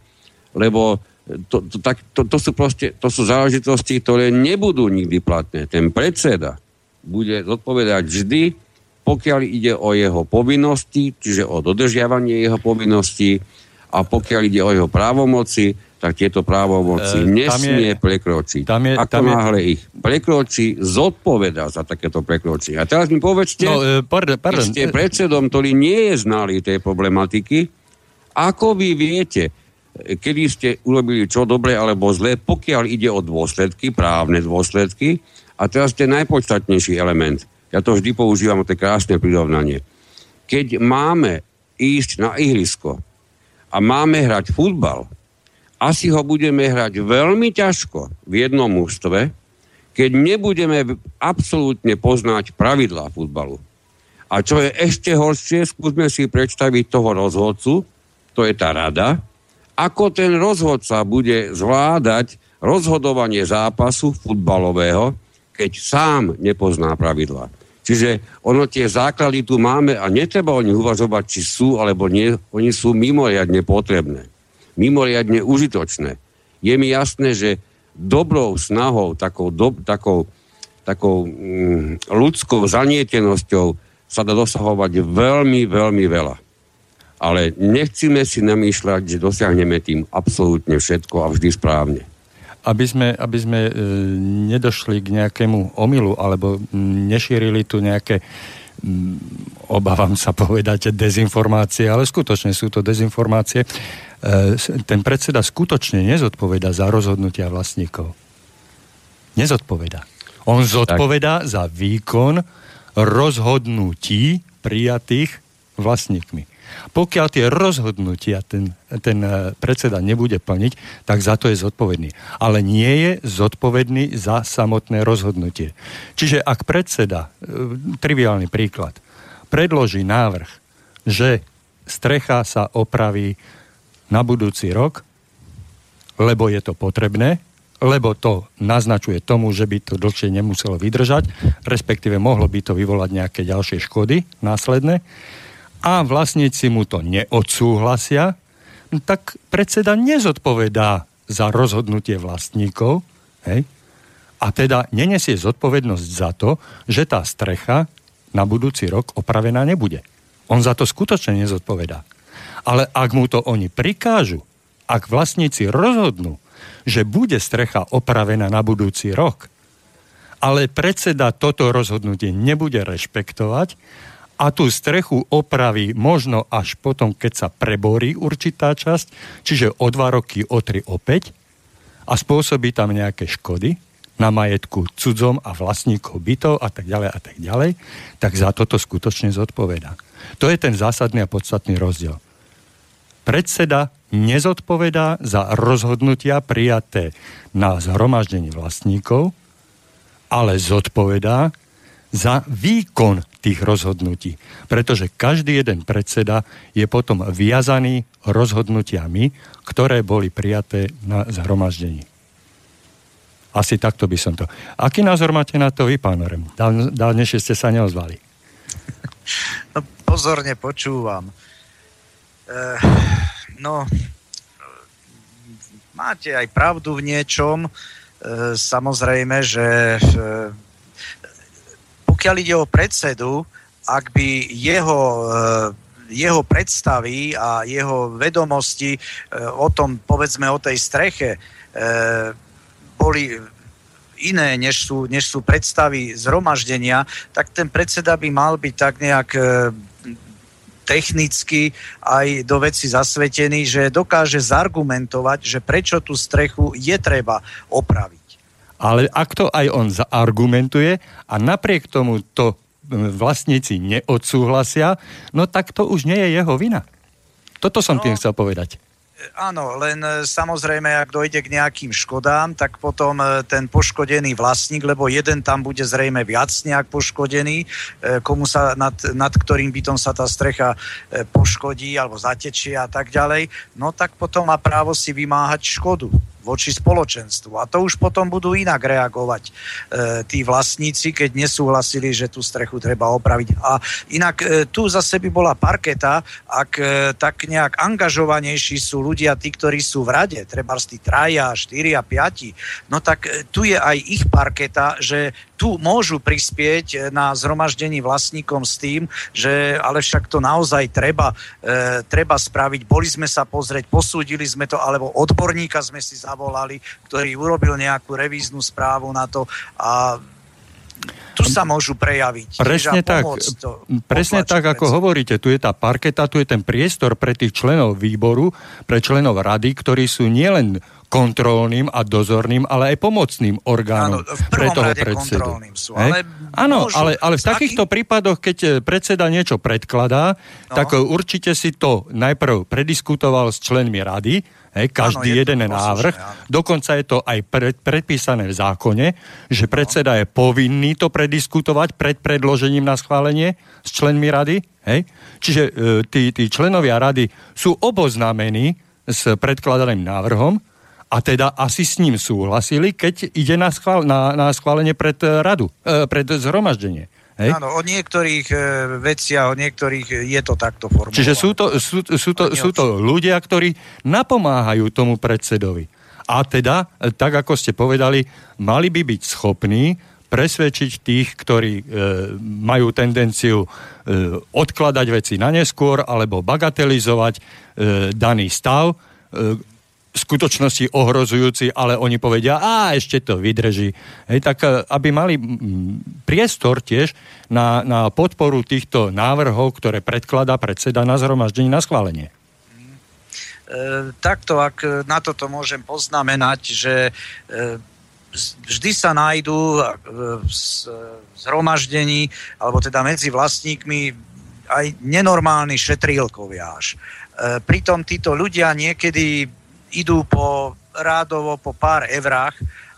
B: lebo to, to, tak, to, to, sú proste, to sú záležitosti, ktoré nebudú nikdy platné. Ten predseda bude zodpovedať vždy, pokiaľ ide o jeho povinnosti, čiže o dodržiavanie jeho povinností a pokiaľ ide o jeho právomoci, tak tieto právomoci e, nesmie je, prekročiť. Tam je, Ako tam náhle je... ich prekročí, zodpoveda za takéto prekročenie. A teraz mi povedzte, no, e, pardon, pardon. ste predsedom, ktorý nie je znalý tej problematiky, ako vy viete, kedy ste urobili čo dobre alebo zlé, pokiaľ ide o dôsledky, právne dôsledky. A teraz ten najpodstatnejší element. Ja to vždy používam, to je krásne prirovnanie. Keď máme ísť na ihrisko a máme hrať futbal, asi ho budeme hrať veľmi ťažko v jednom mústve, keď nebudeme absolútne poznať pravidlá futbalu. A čo je ešte horšie, skúsme si predstaviť toho rozhodcu, to je tá rada, ako ten rozhodca bude zvládať rozhodovanie zápasu futbalového, keď sám nepozná pravidla. Čiže ono tie základy tu máme a netreba o nich uvažovať, či sú alebo nie. Oni sú mimoriadne potrebné. Mimoriadne užitočné. Je mi jasné, že dobrou snahou, takou, do, takou, takou mm, ľudskou zanietenosťou sa dá dosahovať veľmi, veľmi veľa. Ale nechcíme si namýšľať, že dosiahneme tým absolútne všetko a vždy správne.
A: Aby sme, aby sme e, nedošli k nejakému omylu alebo nešírili tu nejaké obávam sa povedať dezinformácie, ale skutočne sú to dezinformácie. E, ten predseda skutočne nezodpoveda za rozhodnutia vlastníkov. Nezodpoveda. On zodpoveda tak. za výkon rozhodnutí prijatých vlastníkmi. Pokiaľ tie rozhodnutia ten, ten e, predseda nebude plniť, tak za to je zodpovedný. Ale nie je zodpovedný za samotné rozhodnutie. Čiže ak predseda, e, triviálny príklad, predloží návrh, že strecha sa opraví na budúci rok, lebo je to potrebné, lebo to naznačuje tomu, že by to dlhšie nemuselo vydržať, respektíve mohlo by to vyvolať nejaké ďalšie škody následné, a vlastníci mu to neodsúhlasia, tak predseda nezodpovedá za rozhodnutie vlastníkov hej? a teda nenesie zodpovednosť za to, že tá strecha na budúci rok opravená nebude. On za to skutočne nezodpovedá. Ale ak mu to oni prikážu, ak vlastníci rozhodnú, že bude strecha opravená na budúci rok, ale predseda toto rozhodnutie nebude rešpektovať a tú strechu opraví možno až potom, keď sa preborí určitá časť, čiže o dva roky, o tri, o päť a spôsobí tam nejaké škody na majetku cudzom a vlastníkov bytov a tak ďalej a tak ďalej, tak za toto skutočne zodpovedá. To je ten zásadný a podstatný rozdiel. Predseda nezodpovedá za rozhodnutia prijaté na zhromaždení vlastníkov, ale zodpovedá za výkon tých rozhodnutí. Pretože každý jeden predseda je potom viazaný rozhodnutiami, ktoré boli prijaté na zhromaždení. Asi takto by som to. Aký názor máte na to vy, pán Orem? Dávnejšie ste sa neozvali.
C: Pozorne počúvam. E, no, máte aj pravdu v niečom. E, samozrejme, že e, pokiaľ ide o predsedu, ak by jeho, eh, jeho predstavy a jeho vedomosti eh, o tom, povedzme, o tej streche eh, boli iné, než sú, než sú predstavy zhromaždenia, tak ten predseda by mal byť tak nejak technicky aj do veci zasvetený, že dokáže zargumentovať, že prečo tú strechu je treba opraviť.
A: Ale ak to aj on zaargumentuje a napriek tomu to vlastníci neodsúhlasia, no tak to už nie je jeho vina. Toto som no, tým chcel povedať.
C: Áno, len e, samozrejme, ak dojde k nejakým škodám, tak potom e, ten poškodený vlastník, lebo jeden tam bude zrejme viac nejak poškodený, e, komu sa, nad, nad ktorým bytom sa tá strecha poškodí alebo zatečie a tak ďalej, no tak potom má právo si vymáhať škodu voči spoločenstvu. A to už potom budú inak reagovať e, tí vlastníci, keď nesúhlasili, že tú strechu treba opraviť. A inak e, tu zase by bola parketa, ak e, tak nejak angažovanejší sú ľudia, tí, ktorí sú v rade, treba z tí traja, štyri a piati, no tak e, tu je aj ich parketa, že tu môžu prispieť e, na zhromaždení vlastníkom s tým, že ale však to naozaj treba, e, treba spraviť. Boli sme sa pozrieť, posúdili sme to, alebo odborníka sme si zavolali, ktorý urobil nejakú revíznu správu na to a tu sa môžu prejaviť.
A: Presne tak, to, presne tak ako hovoríte, tu je tá parketa, tu je ten priestor pre tých členov výboru, pre členov rady, ktorí sú nielen kontrolným a dozorným, ale aj pomocným orgánom Áno, pre toho predsedu.
C: Sú, ale
A: Áno, ale, ale v takýchto taký... prípadoch, keď eh, predseda niečo predkladá, no. tak eh, určite si to najprv prediskutoval s členmi rady, hej, každý áno, jeden návrh. Poslušné, Dokonca je to aj pred, predpísané v zákone, že predseda je povinný to prediskutovať pred predložením na schválenie s členmi rady. Hej. Čiže e, tí, tí členovia rady sú oboznámení s predkladaným návrhom, a teda asi s ním súhlasili, keď ide na, schvál, na, na schválenie pred eh, radu, e, pred zhromaždenie.
C: Hej? Áno, o niektorých e, veciach, o niektorých je to takto formulované.
A: Čiže sú to, sú, sú, to, sú to ľudia, ktorí napomáhajú tomu predsedovi. A teda, tak ako ste povedali, mali by byť schopní presvedčiť tých, ktorí e, majú tendenciu e, odkladať veci na neskôr alebo bagatelizovať e, daný stav, e, v skutočnosti ohrozujúci, ale oni povedia, a ešte to vydrží. Hej, tak e, aby mali priestor tiež na, na podporu týchto návrhov, ktoré predkladá predseda na zhromaždení na schválenie.
C: E, takto, ak na toto môžem poznamenať, že e, vždy sa nájdú v zhromaždení, alebo teda medzi vlastníkmi aj nenormálny šetrílkovia až. E, pritom títo ľudia niekedy idú po rádovo po pár evrách,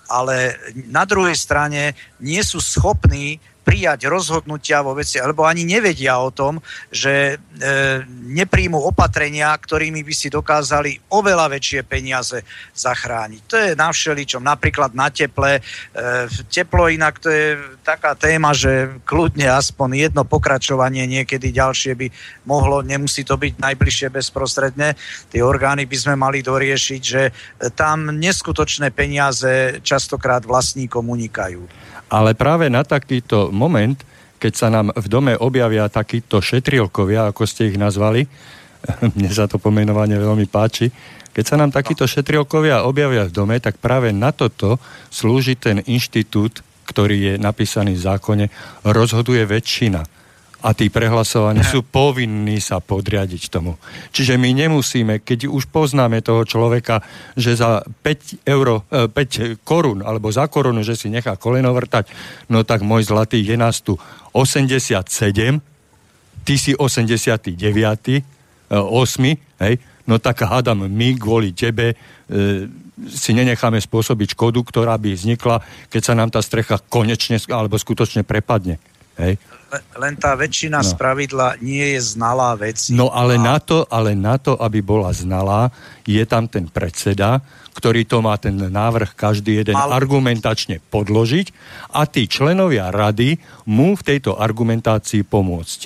C: ale na druhej strane nie sú schopní prijať rozhodnutia vo veci, alebo ani nevedia o tom, že e, nepríjmu opatrenia, ktorými by si dokázali oveľa väčšie peniaze zachrániť. To je na všeličom, napríklad na teple. E, teplo inak to je taká téma, že kľudne aspoň jedno pokračovanie niekedy ďalšie by mohlo, nemusí to byť najbližšie bezprostredne. Tie orgány by sme mali doriešiť, že tam neskutočné peniaze častokrát vlastníkom unikajú.
A: Ale práve na takýto moment, keď sa nám v dome objavia takíto šetrielkovia, ako ste ich nazvali, mne sa to pomenovanie veľmi páči, keď sa nám takíto šetrielkovia objavia v dome, tak práve na toto slúži ten inštitút, ktorý je napísaný v zákone, rozhoduje väčšina a tí prehlasovaní sú povinní sa podriadiť tomu. Čiže my nemusíme, keď už poznáme toho človeka, že za 5 euro, 5 e, korún, alebo za korunu, že si nechá koleno vrtať, no tak môj zlatý, je nás tu 87, ty si 89, 8, e, hej, no tak hádam, my kvôli tebe e, si nenecháme spôsobiť škodu, ktorá by vznikla, keď sa nám tá strecha konečne alebo skutočne prepadne. Hej
C: len tá väčšina no. z pravidla nie je znalá vec.
A: No ale a... na, to, ale na to, aby bola znalá, je tam ten predseda, ktorý to má ten návrh každý jeden Mal... argumentačne podložiť a tí členovia rady mu v tejto argumentácii pomôcť.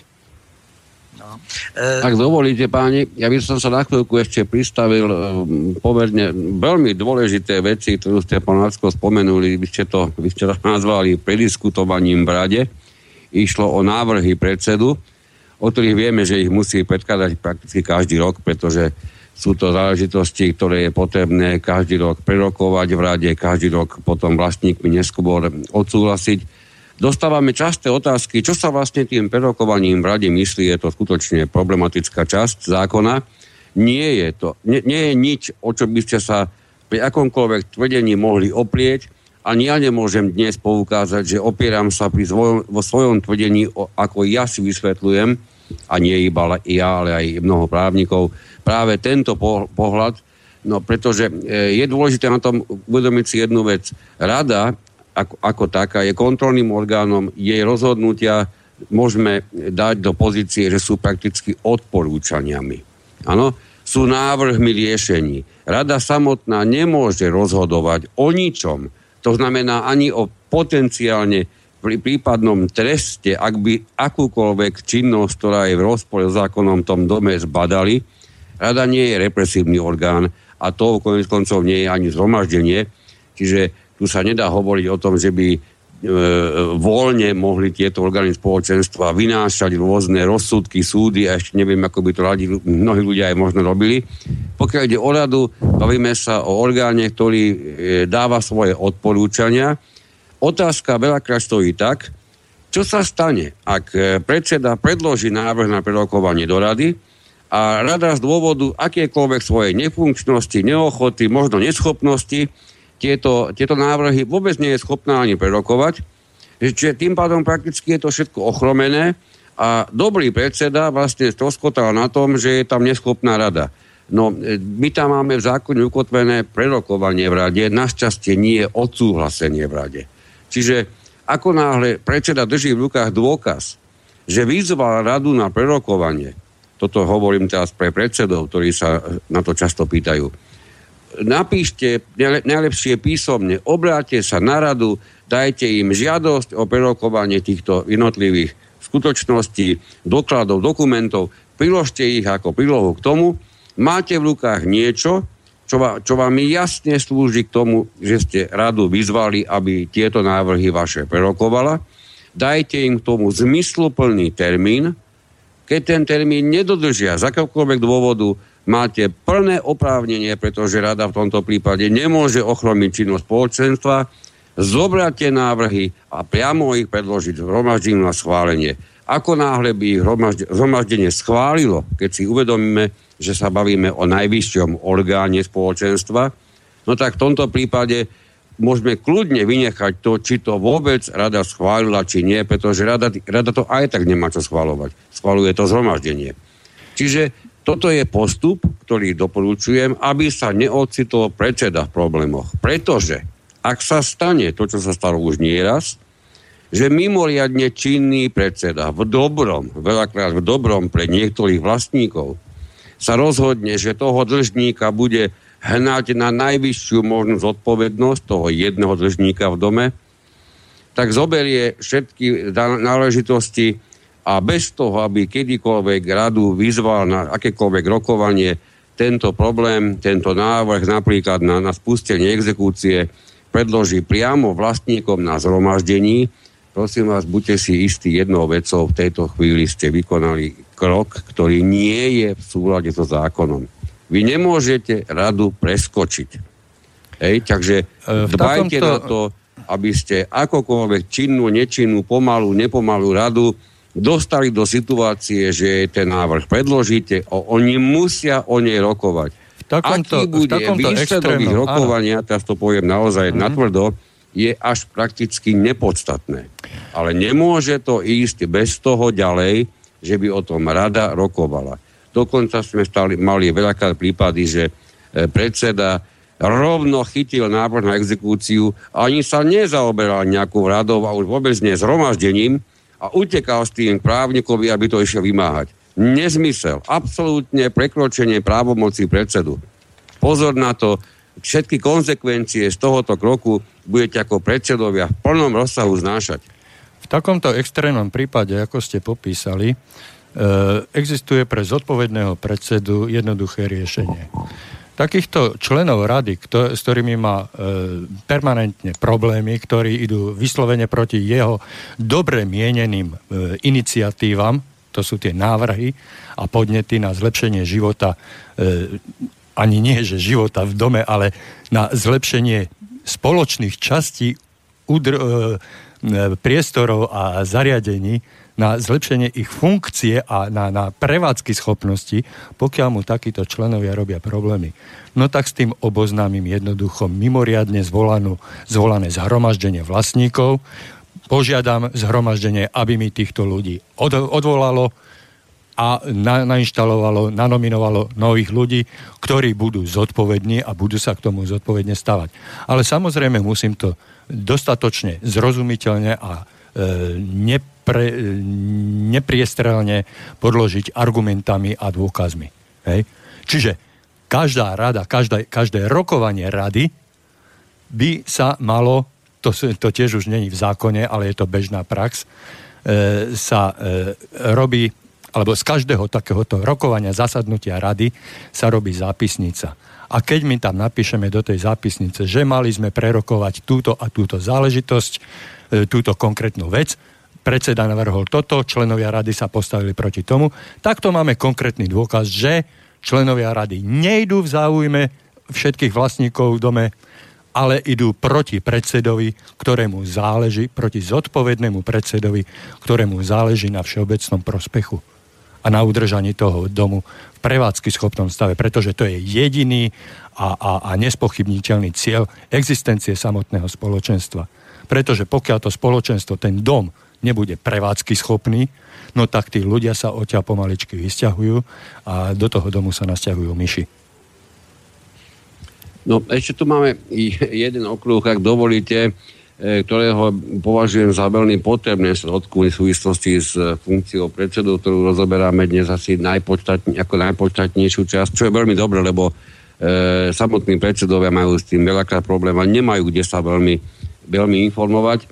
B: No. E... Ak dovolíte, páni, ja by som sa na chvíľku ešte pristavil e, pomerne veľmi dôležité veci, ktorú ste, pán Lacko, spomenuli, vy ste to, vy ste to nazvali prediskutovaním v rade išlo o návrhy predsedu, o ktorých vieme, že ich musí predkladať prakticky každý rok, pretože sú to záležitosti, ktoré je potrebné každý rok prerokovať v rade, každý rok potom vlastníkmi neskôr odsúhlasiť. Dostávame časté otázky, čo sa vlastne tým prerokovaním v rade myslí, je to skutočne problematická časť zákona. Nie je to, nie, nie je nič, o čo by ste sa pri akomkoľvek tvrdení mohli oplieť, ani ja nemôžem dnes poukázať, že opieram sa pri svojom, vo svojom tvrdení, ako ja si vysvetľujem, a nie iba ja, ale aj mnoho právnikov, práve tento pohľad, no pretože e, je dôležité na tom uvedomiť si jednu vec. Rada ako, ako taká je kontrolným orgánom, jej rozhodnutia môžeme dať do pozície, že sú prakticky odporúčaniami. Áno, sú návrhmi riešení. Rada samotná nemôže rozhodovať o ničom, to znamená ani o potenciálne pri prípadnom treste, ak by akúkoľvek činnosť, ktorá je v rozpore s zákonom v tom dome zbadali, rada nie je represívny orgán a to konec koncov nie je ani zhromaždenie. Čiže tu sa nedá hovoriť o tom, že by voľne mohli tieto orgány spoločenstva vynášať rôzne rozsudky, súdy a ešte neviem, ako by to radi, mnohí ľudia aj možno robili. Pokiaľ ide o radu, bavíme sa o orgáne, ktorý e, dáva svoje odporúčania. Otázka veľakrát stojí tak, čo sa stane, ak e, predseda predloží návrh na prerokovanie do rady a rada z dôvodu akékoľvek svojej nefunkčnosti, neochoty, možno neschopnosti tieto, tieto návrhy vôbec nie je schopná ani prerokovať. Čiže tým pádom prakticky je to všetko ochromené a dobrý predseda vlastne stroskotal na tom, že je tam neschopná rada. No, e, my tam máme v zákone ukotvené prerokovanie v rade, našťastie nie je odsúhlasenie v rade. Čiže ako náhle predseda drží v rukách dôkaz, že vyzval radu na prerokovanie, toto hovorím teraz pre predsedov, ktorí sa na to často pýtajú, napíšte najlepšie písomne, obráte sa na radu, dajte im žiadosť o prerokovanie týchto jednotlivých skutočností, dokladov, dokumentov, priložte ich ako prílohu k tomu, máte v rukách niečo, čo, vám, čo vám jasne slúži k tomu, že ste radu vyzvali, aby tieto návrhy vaše prerokovala. Dajte im k tomu zmysluplný termín. Keď ten termín nedodržia z akéhokoľvek dôvodu, máte plné oprávnenie, pretože rada v tomto prípade nemôže ochromiť činnosť spoločenstva, zobrať tie návrhy a priamo ich predložiť hromaždeniu na schválenie. Ako náhle by ich zhromaždenie schválilo, keď si uvedomíme, že sa bavíme o najvyššom orgáne spoločenstva, no tak v tomto prípade môžeme kľudne vynechať to, či to vôbec rada schválila, či nie, pretože rada, rada to aj tak nemá čo schválovať. Schváluje to zhromaždenie. Čiže toto je postup, ktorý doporučujem, aby sa neocitol predseda v problémoch. Pretože ak sa stane to, čo sa stalo už nieraz, že mimoriadne činný predseda v dobrom, veľakrát v dobrom pre niektorých vlastníkov, sa rozhodne, že toho dlžníka bude hnať na najvyššiu možnú zodpovednosť toho jedného dlžníka v dome, tak zoberie všetky náležitosti a bez toho, aby kedykoľvek radu vyzval na akékoľvek rokovanie tento problém, tento návrh napríklad na, na spustenie exekúcie predloží priamo vlastníkom na zhromaždení, prosím vás, buďte si istí jednou vecou, v tejto chvíli ste vykonali krok, ktorý nie je v súlade so zákonom. Vy nemôžete radu preskočiť. Hej, takže e, dbajte takomto... na to, aby ste akokoľvek činnú, nečinnú, pomalú, nepomalú radu dostali do situácie, že ten návrh predložíte, o, oni musia o nej rokovať. V takomto, Aký bude výsledok ich rokovania, teraz to poviem naozaj mm-hmm. natvrdo, je až prakticky nepodstatné. Ale nemôže to ísť bez toho ďalej, že by o tom rada rokovala. Dokonca sme stali, mali veľakrát prípady, že e, predseda rovno chytil návrh na exekúciu a ani sa nezaoberal nejakou radou a už vôbec nie zhromaždením a utekal s tým právnikovi, aby to išiel vymáhať. Nezmysel. Absolútne prekročenie právomocí predsedu. Pozor na to, všetky konsekvencie z tohoto kroku budete ako predsedovia v plnom rozsahu znášať.
A: V takomto extrémnom prípade, ako ste popísali, e, existuje pre zodpovedného predsedu jednoduché riešenie. Takýchto členov rady, kto, s ktorými má e, permanentne problémy, ktorí idú vyslovene proti jeho dobre mieneným e, iniciatívam, to sú tie návrhy a podnety na zlepšenie života e, ani nie, že života v dome, ale na zlepšenie spoločných častí udr- e, e, priestorov a zariadení, na zlepšenie ich funkcie a na, na prevádzky schopnosti, pokiaľ mu takíto členovia robia problémy. No tak s tým oboznámim jednoducho mimoriadne zvolanú, zvolané zhromaždenie vlastníkov, požiadam zhromaždenie, aby mi týchto ľudí od, odvolalo, a na, nainštalovalo, nanominovalo nových ľudí, ktorí budú zodpovední a budú sa k tomu zodpovedne stavať. Ale samozrejme musím to dostatočne zrozumiteľne a e, nepre, nepriestrelne podložiť argumentami a dôkazmi. Hej? Čiže každá rada, každá, každé rokovanie rady by sa malo, to, to tiež už není v zákone, ale je to bežná prax, e, sa e, robí alebo z každého takéhoto rokovania, zasadnutia rady sa robí zápisnica. A keď my tam napíšeme do tej zápisnice, že mali sme prerokovať túto a túto záležitosť, e, túto konkrétnu vec, predseda navrhol toto, členovia rady sa postavili proti tomu, tak to máme konkrétny dôkaz, že členovia rady nejdú v záujme všetkých vlastníkov v dome, ale idú proti predsedovi, ktorému záleží, proti zodpovednému predsedovi, ktorému záleží na všeobecnom prospechu a na udržanie toho domu v prevádzky schopnom stave, pretože to je jediný a, a, a nespochybniteľný cieľ existencie samotného spoločenstva. Pretože pokiaľ to spoločenstvo, ten dom nebude prevádzky schopný, no tak tí ľudia sa odtiaľ pomaličky vysťahujú a do toho domu sa nasťahujú myši.
B: No ešte tu máme jeden okruh, ak dovolíte. E, ktorého považujem za veľmi potrebné srodku v súvislosti s funkciou predsedu, ktorú rozoberáme dnes asi najpodstatne, ako najpodstatnejšiu časť, čo je veľmi dobré, lebo e, samotní predsedovia majú s tým veľakrát problém a nemajú kde sa veľmi, veľmi informovať.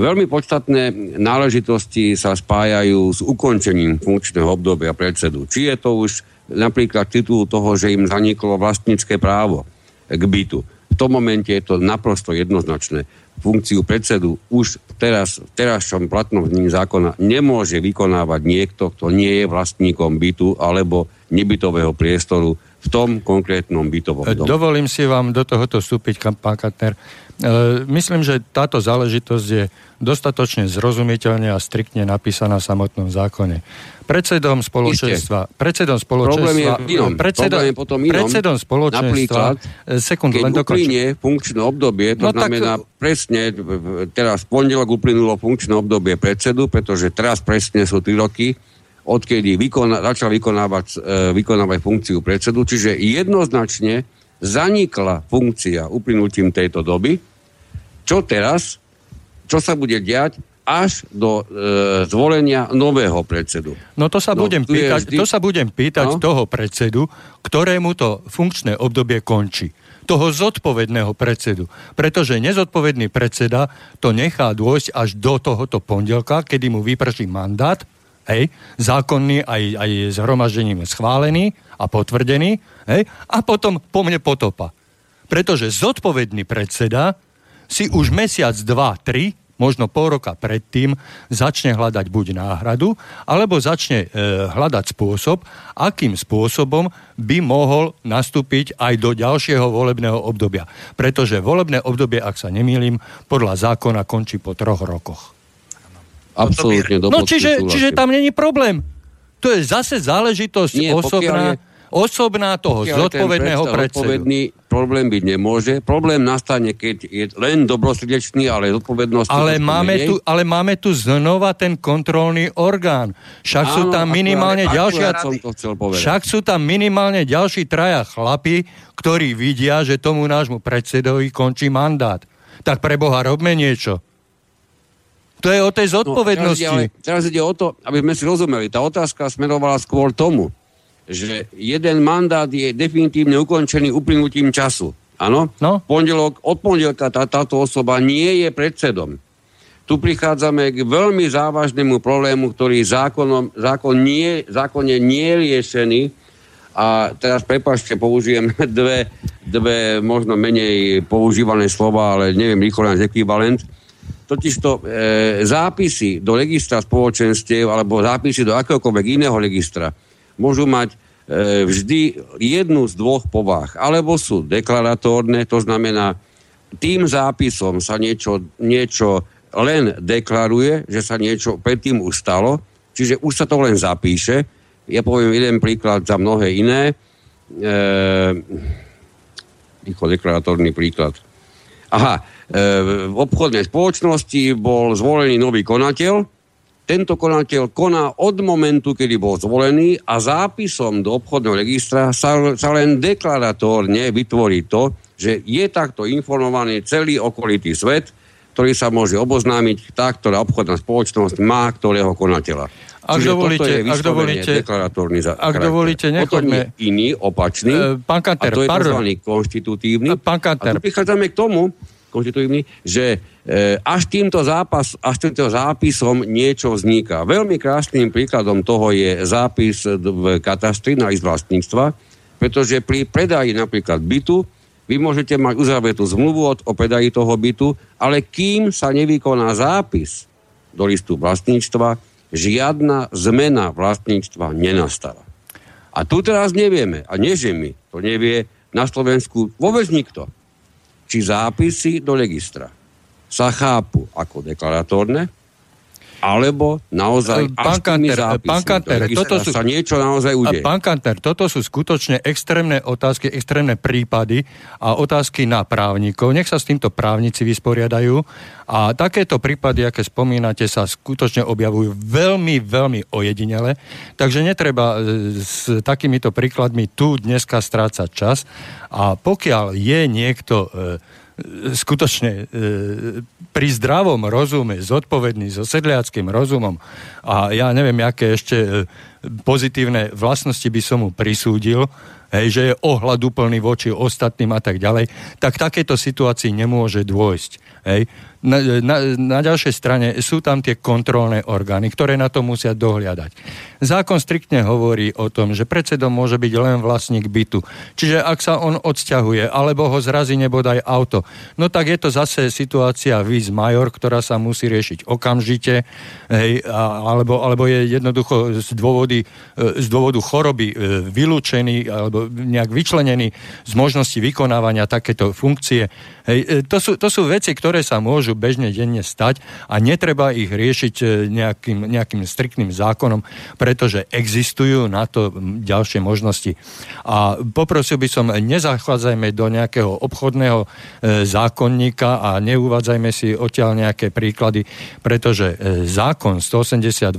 B: Veľmi podstatné náležitosti sa spájajú s ukončením funkčného obdobia predsedu. Či je to už napríklad titul toho, že im zaniklo vlastnícke právo k bytu. V tom momente je to naprosto jednoznačné. Funkciu predsedu už teraz, v terajšom platnom znení zákona nemôže vykonávať niekto, kto nie je vlastníkom bytu alebo nebytového priestoru v tom konkrétnom bytovom
A: dome. Dovolím si vám do tohoto vstúpiť, pán Katner. E, myslím, že táto záležitosť je dostatočne zrozumiteľne a striktne napísaná v samotnom zákone. Predsedom spoločenstva, predsedom spoločenstva,
B: Problém je inom.
A: Predseda,
B: Problém je potom inom.
A: predsedom spoločenstva,
B: Napríklad,
A: e, sekund,
B: keď
A: len
B: uplynie funkčné obdobie, to
A: No tak-
B: znamená presne, teraz v pondelok uplynulo funkčné obdobie predsedu, pretože teraz presne sú 3 roky, odkedy vykona, začal vykonávať, e, vykonávať funkciu predsedu, čiže jednoznačne zanikla funkcia uplynutím tejto doby. Čo teraz? Čo sa bude diať? až do e, zvolenia nového predsedu.
A: No to sa,
B: No,
A: budem, pýtať,
B: vždy-
A: to sa budem pýtať
B: No.
A: toho predsedu, ktorému to funkčné obdobie končí. Toho zodpovedného predsedu. Pretože nezodpovedný predseda to nechá dôjsť až do tohoto pondelka, kedy mu vyprší mandát, hej, zákonný aj, aj zhromaždením schválený a potvrdený, hej, a potom po mne potopa. Pretože zodpovedný predseda si už mesiac, dva, tri, možno pol roka predtým, začne hľadať buď náhradu, alebo začne e, hľadať spôsob, akým spôsobom by mohol nastúpiť aj do ďalšieho volebného obdobia. Pretože volebné obdobie, ak sa nemýlim, podľa zákona končí po troch rokoch.
B: Absolútne do
A: No čiže,
B: súhlasím.
A: čiže tam není problém. To je zase záležitosť
B: Nie,
A: osobná,
B: je-
A: osobná toho zodpovedného predsedu.
B: Problém byť nemôže. Problém nastane, keď je len dobrosrdečný, ale zodpovednosť...
A: Ale máme,
B: menej.
A: tu, ale máme tu znova ten kontrolný orgán. Však sú
B: Áno,
A: tam minimálne
B: akurát-
A: ďalšia...
B: akurát som to chcel povedať.
A: Však sú tam minimálne ďalší traja chlapi, ktorí vidia, že tomu nášmu predsedovi končí mandát. Tak pre Boha robme niečo. To je o tej
B: No, teraz, ide,
A: zodpovednosti.
B: ale, teraz ide o to, aby sme si rozumeli. Tá otázka smerovala skôr tomu, že jeden mandát je definitívne ukončený uplynutím času. Áno?
A: No.
B: Pondelok, od pondelka tá, táto osoba nie je predsedom. Tu prichádzame k veľmi závažnému problému, ktorý zákonom, zákon nie, zákonne nie je riešený. A teraz prepašte, použijem dve, dve možno menej používané slova, ale neviem rýchlo nájsť ekvivalent. Totižto e, zápisy do registra spoločenstiev alebo zápisy do akéhokoľvek iného registra môžu mať e, vždy jednu z dvoch povách. Alebo sú deklaratórne, to znamená, tým zápisom sa niečo, niečo len deklaruje, že sa niečo predtým už stalo, čiže už sa to len zapíše. Ja poviem jeden príklad za mnohé iné. E, deklaratórny príklad. Aha, v obchodnej spoločnosti bol zvolený nový konateľ. Tento konateľ koná od momentu, kedy bol zvolený a zápisom do obchodného registra sa, sa len deklaratórne vytvorí to, že je takto informovaný celý okolitý svet, ktorý sa môže oboznámiť tá, ktorá obchodná spoločnosť má ktorého konateľa.
A: Ak
B: Čiže
A: dovolíte- ak dovolíte- ak dovolíte, nechoďme-
B: iný, opačný,
A: E, pán Kanter,
B: a to je
A: pardon.
B: tzv. konštitutívny.
A: Pán Kanter.
B: A tu prichádzame k tomu, konštitutívny, že e, až týmto zápas, až týmto zápisom niečo vzniká. Veľmi krásnym príkladom toho je zápis v katastri na list vlastníctva, pretože pri predaji napríklad bytu vy môžete mať uzavretú zmluvu o, predaji toho bytu, ale kým sa nevykoná zápis do listu vlastníctva, žiadna zmena vlastníctva nenastáva. A tu teraz nevieme, a nie že my, to nevie na Slovensku vôbec nikto, či zápisy do registra. Sa chápu ako deklaratórne, alebo naozaj
A: E, pán Kanter, e,
B: zápismi
A: pán Kanter,
B: registra
A: toto sú-
B: sa niečo naozaj
A: A
B: udeje.
A: pán Kanter, toto sú skutočne extrémne otázky, extrémne prípady a otázky na právnikov. Nech sa s týmto právnici vysporiadajú. A takéto prípady, aké spomínate, sa skutočne objavujú veľmi, veľmi ojedinele. Takže netreba e, s takýmito príkladmi tu dneska strácať čas. A pokiaľ je niekto e, skutočne e, pri zdravom rozume, zodpovedný, so sedliackým rozumom a ja neviem, aké ešte e, pozitívne vlastnosti by som mu prisúdil, hej, že je ohľaduplný voči ostatným a tak ďalej, tak takéto situácii nemôže dôjsť. Hej. Na, na, na ďalšej strane sú tam tie kontrolné orgány, ktoré na to musia dohliadať. Zákon striktne hovorí o tom, že predsedom môže byť len vlastník bytu. Čiže ak sa on odsťahuje, alebo ho zrazí nebodaj auto, no tak je to zase situácia vis major, ktorá sa musí riešiť okamžite, hej, alebo, alebo je jednoducho z, dôvody, z dôvodu choroby e, vylúčený alebo nejak vyčlenený z možnosti vykonávania takéto funkcie. Hej, e, to, sú, to sú veci, ktoré sa môžu môžu bežne denne stať a netreba ich riešiť e, nejakým, nejakým striktným zákonom, pretože existujú na to ďalšie možnosti. A poprosil by som, nezachádzajme do nejakého obchodného e, zákonníka a neuvádzajme si odtiaľ nejaké príklady, pretože e, zákon 182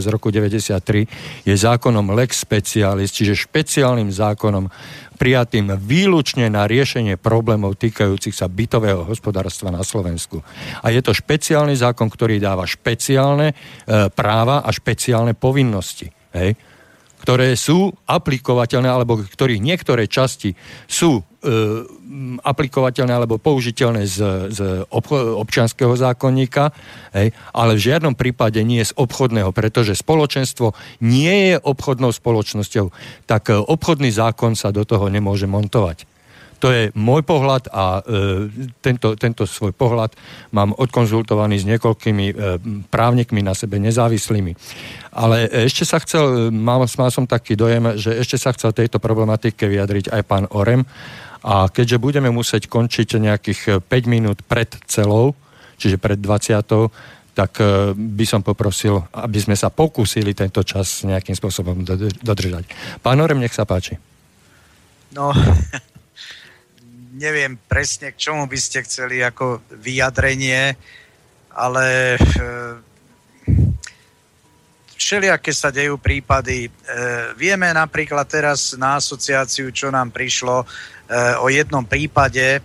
A: z roku 93 je zákonom lex specialis, čiže špeciálnym zákonom prijatým výlučne na riešenie problémov týkajúcich sa bytového hospodárstva na Slovensku. A je to špeciálny zákon, ktorý dáva špeciálne e, práva a špeciálne povinnosti. Hej? Ktoré sú aplikovateľné, alebo ktorých niektoré časti sú e, aplikovateľné alebo použiteľné z, z občianského zákonníka, hej, ale v žiadnom prípade nie z obchodného, pretože spoločenstvo nie je obchodnou spoločnosťou, tak e, obchodný zákon sa do toho nemôže montovať. To je môj pohľad a e, tento, tento svoj pohľad mám odkonzultovaný s niekoľkými e, právnikmi na sebe nezávislými. Ale ešte sa chcel, mal, mal som taký dojem, že ešte sa chcel tejto problematike vyjadriť aj pán Orem. A keďže budeme musieť končiť nejakých 5 minút pred celou, čiže pred 20 tak e, by som poprosil, aby sme sa pokúsili tento čas nejakým spôsobom dodržať. Pán Orem, nech sa páči.
C: No, neviem presne, k čomu by ste chceli ako vyjadrenie, ale e, všelijaké sa dejú prípady. E, vieme napríklad teraz na asociáciu, čo nám prišlo e, o jednom prípade.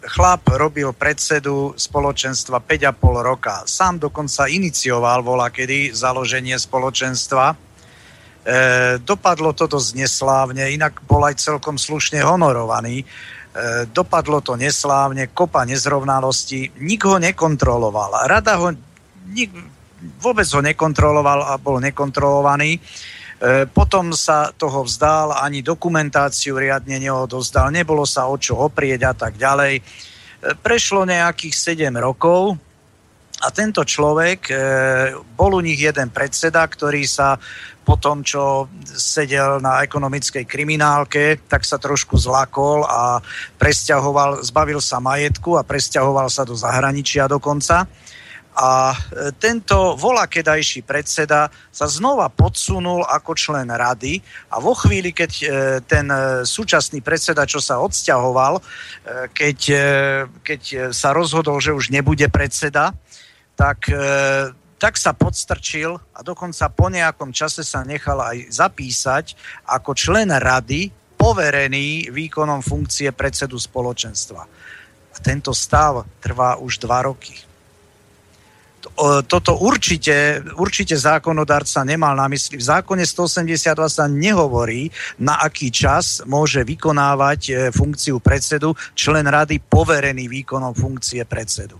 C: Chlap robil predsedu spoločenstva 5,5 roka. Sám dokonca inicioval volá kedy založenie spoločenstva E, dopadlo to dosť neslávne, inak bol aj celkom slušne honorovaný. E, dopadlo to neslávne, kopa nezrovnalostí, nik ho nekontroloval. Rada ho, nik, vôbec ho nekontroloval a bol nekontrolovaný. E, potom sa toho vzdal, ani dokumentáciu riadne neodozdal, nebolo sa o čo oprieť a tak ďalej. E, prešlo nejakých 7 rokov, a tento človek, e, bol u nich jeden predseda, ktorý sa po tom, čo sedel na ekonomickej kriminálke, tak sa trošku zlakol a presťahoval, zbavil sa majetku a presťahoval sa do zahraničia dokonca. A e, tento volakedajší predseda sa znova podsunul ako člen rady a vo chvíli, keď e, ten súčasný predseda, čo sa odsťahoval, keď, keď sa rozhodol, že už nebude predseda, tak, e, tak sa podstrčil a dokonca po nejakom čase sa nechal aj zapísať ako člen rady poverený výkonom funkcie predsedu spoločenstva. A tento stav trvá už dva roky. Toto určite, určite zákonodárca nemal na mysli. V zákone 182 sa nehovorí, na aký čas môže vykonávať e, funkciu predsedu člen rady poverený výkonom funkcie predsedu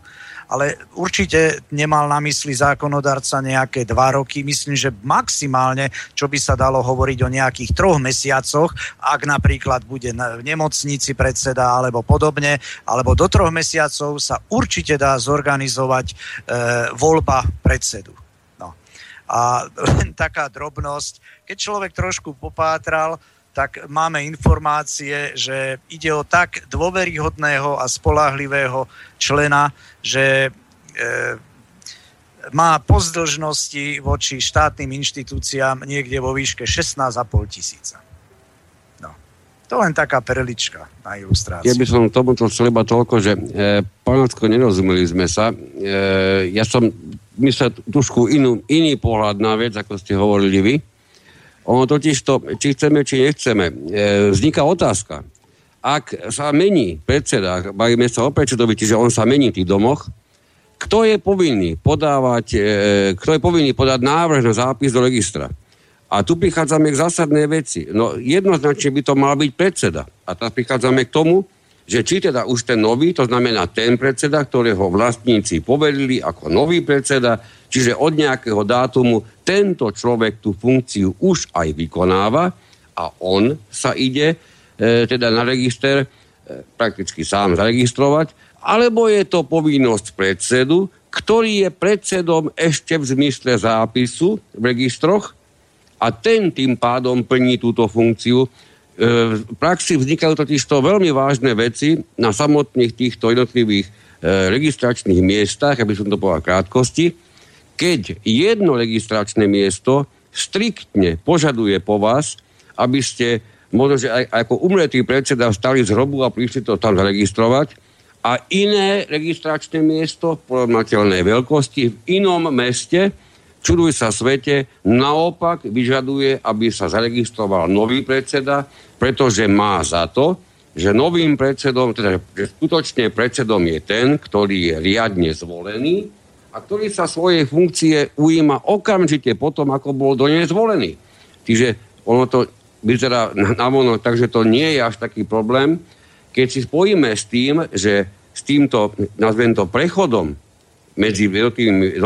C: ale určite nemal na mysli zákonodarca nejaké dva roky. Myslím, že maximálne, čo by sa dalo hovoriť o nejakých troch mesiacoch, ak napríklad bude v nemocnici predseda alebo podobne, alebo do troch mesiacov sa určite dá zorganizovať e, voľba predsedu. No. A len taká drobnosť, keď človek trošku popátral, tak máme informácie, že ide o tak dôveryhodného a spolahlivého člena, že e, má pozdĺžnosti voči štátnym inštitúciám niekde vo výške 16,5 tisíca. No. To len taká perlička na ilustráciu.
B: Ja by som tomu to chcel iba toľko, že e, Pánocko, nerozumeli sme sa. E, ja som myslel trošku inú, iný pohľad na vec, ako ste hovorili vy. Ono totiž to, či chceme, či nechceme, e, vzniká otázka. Ak sa mení predseda, bavíme sa o predsedovi, čiže on sa mení v tých domoch, kto je povinný podávať, e, kto je povinný podať návrh na zápis do registra. A tu prichádzame k zásadnej veci. No jednoznačne by to mal byť predseda. A teraz prichádzame k tomu, že či teda už ten nový, to znamená ten predseda, ktorého vlastníci poverili ako nový predseda, čiže od nejakého dátumu tento človek tú funkciu už aj vykonáva a on sa ide e, teda na register e, prakticky sám zaregistrovať, alebo je to povinnosť predsedu, ktorý je predsedom ešte v zmysle zápisu v registroch a ten tým pádom plní túto funkciu. V praxi vznikajú totiž to veľmi vážne veci na samotných týchto jednotlivých e, registračných miestach, aby som to povedal krátkosti, keď jedno registračné miesto striktne požaduje po vás, aby ste možno, že aj ako umretý predseda vstali z hrobu a prišli to tam zaregistrovať a iné registračné miesto porovnateľnej veľkosti v inom meste čuduj sa svete, naopak vyžaduje, aby sa zaregistroval nový predseda, pretože má za to, že novým predsedom, teda že skutočne predsedom je ten, ktorý je riadne zvolený a ktorý sa svojej funkcie ujíma okamžite potom, ako bol do nej zvolený. Čiže ono to vyzerá na vono, takže to nie je až taký problém. Keď si spojíme s tým, že s týmto, nazvem to, prechodom medzi jednotlivými e,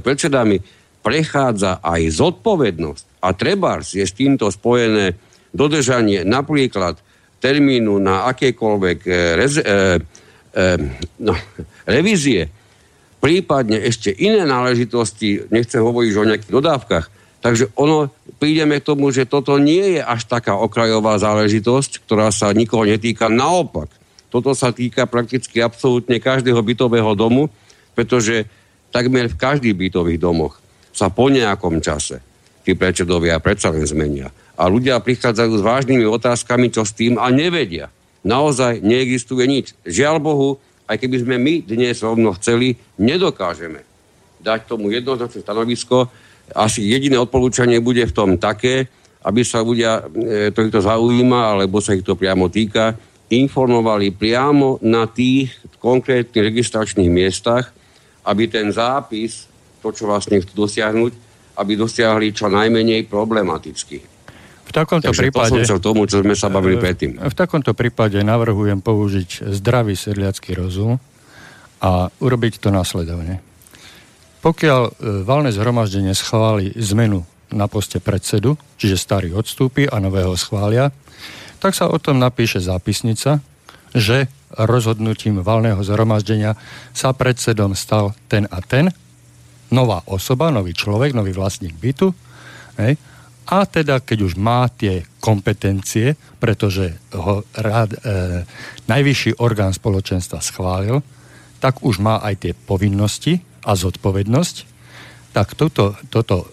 B: predsedami prechádza aj zodpovednosť a trebárs je s týmto spojené dodržanie napríklad termínu na akékoľvek e, rez, e, e, no, revízie, prípadne ešte iné náležitosti, nechcem hovoriť o nejakých dodávkach, takže ono, prídeme k tomu, že toto nie je až taká okrajová záležitosť, ktorá sa nikoho netýka. Naopak, toto sa týka prakticky absolútne každého bytového domu, pretože takmer v každých bytových domoch sa po nejakom čase tí predsedovia predsa len zmenia. A ľudia prichádzajú s vážnymi otázkami, čo s tým a nevedia. Naozaj neexistuje nič. Žiaľ Bohu, aj keby sme my dnes rovno chceli, nedokážeme dať tomu jednoznačné stanovisko. Asi jediné odporúčanie bude v tom také, aby sa ľudia, e, ktorých to zaujíma, alebo sa ich to priamo týka, informovali priamo na tých konkrétnych registračných miestach, aby ten zápis to, čo vlastne chcú dosiahnuť, aby dosiahli čo najmenej problematicky.
A: V takomto Takže prípade...
B: k tomu, čo sme sa bavili e, predtým.
A: V takomto prípade navrhujem použiť zdravý sedliacký rozum a urobiť to následovne. Pokiaľ e, valné zhromaždenie schváli zmenu na poste predsedu, čiže starý odstúpi a nového schvália, tak sa o tom napíše zápisnica, že rozhodnutím valného zhromaždenia sa predsedom stal ten a ten nová osoba, nový človek, nový vlastník bytu. Hej, a teda, keď už má tie kompetencie, pretože ho rád, e, najvyšší orgán spoločenstva schválil, tak už má aj tie povinnosti a zodpovednosť, tak toto, toto e,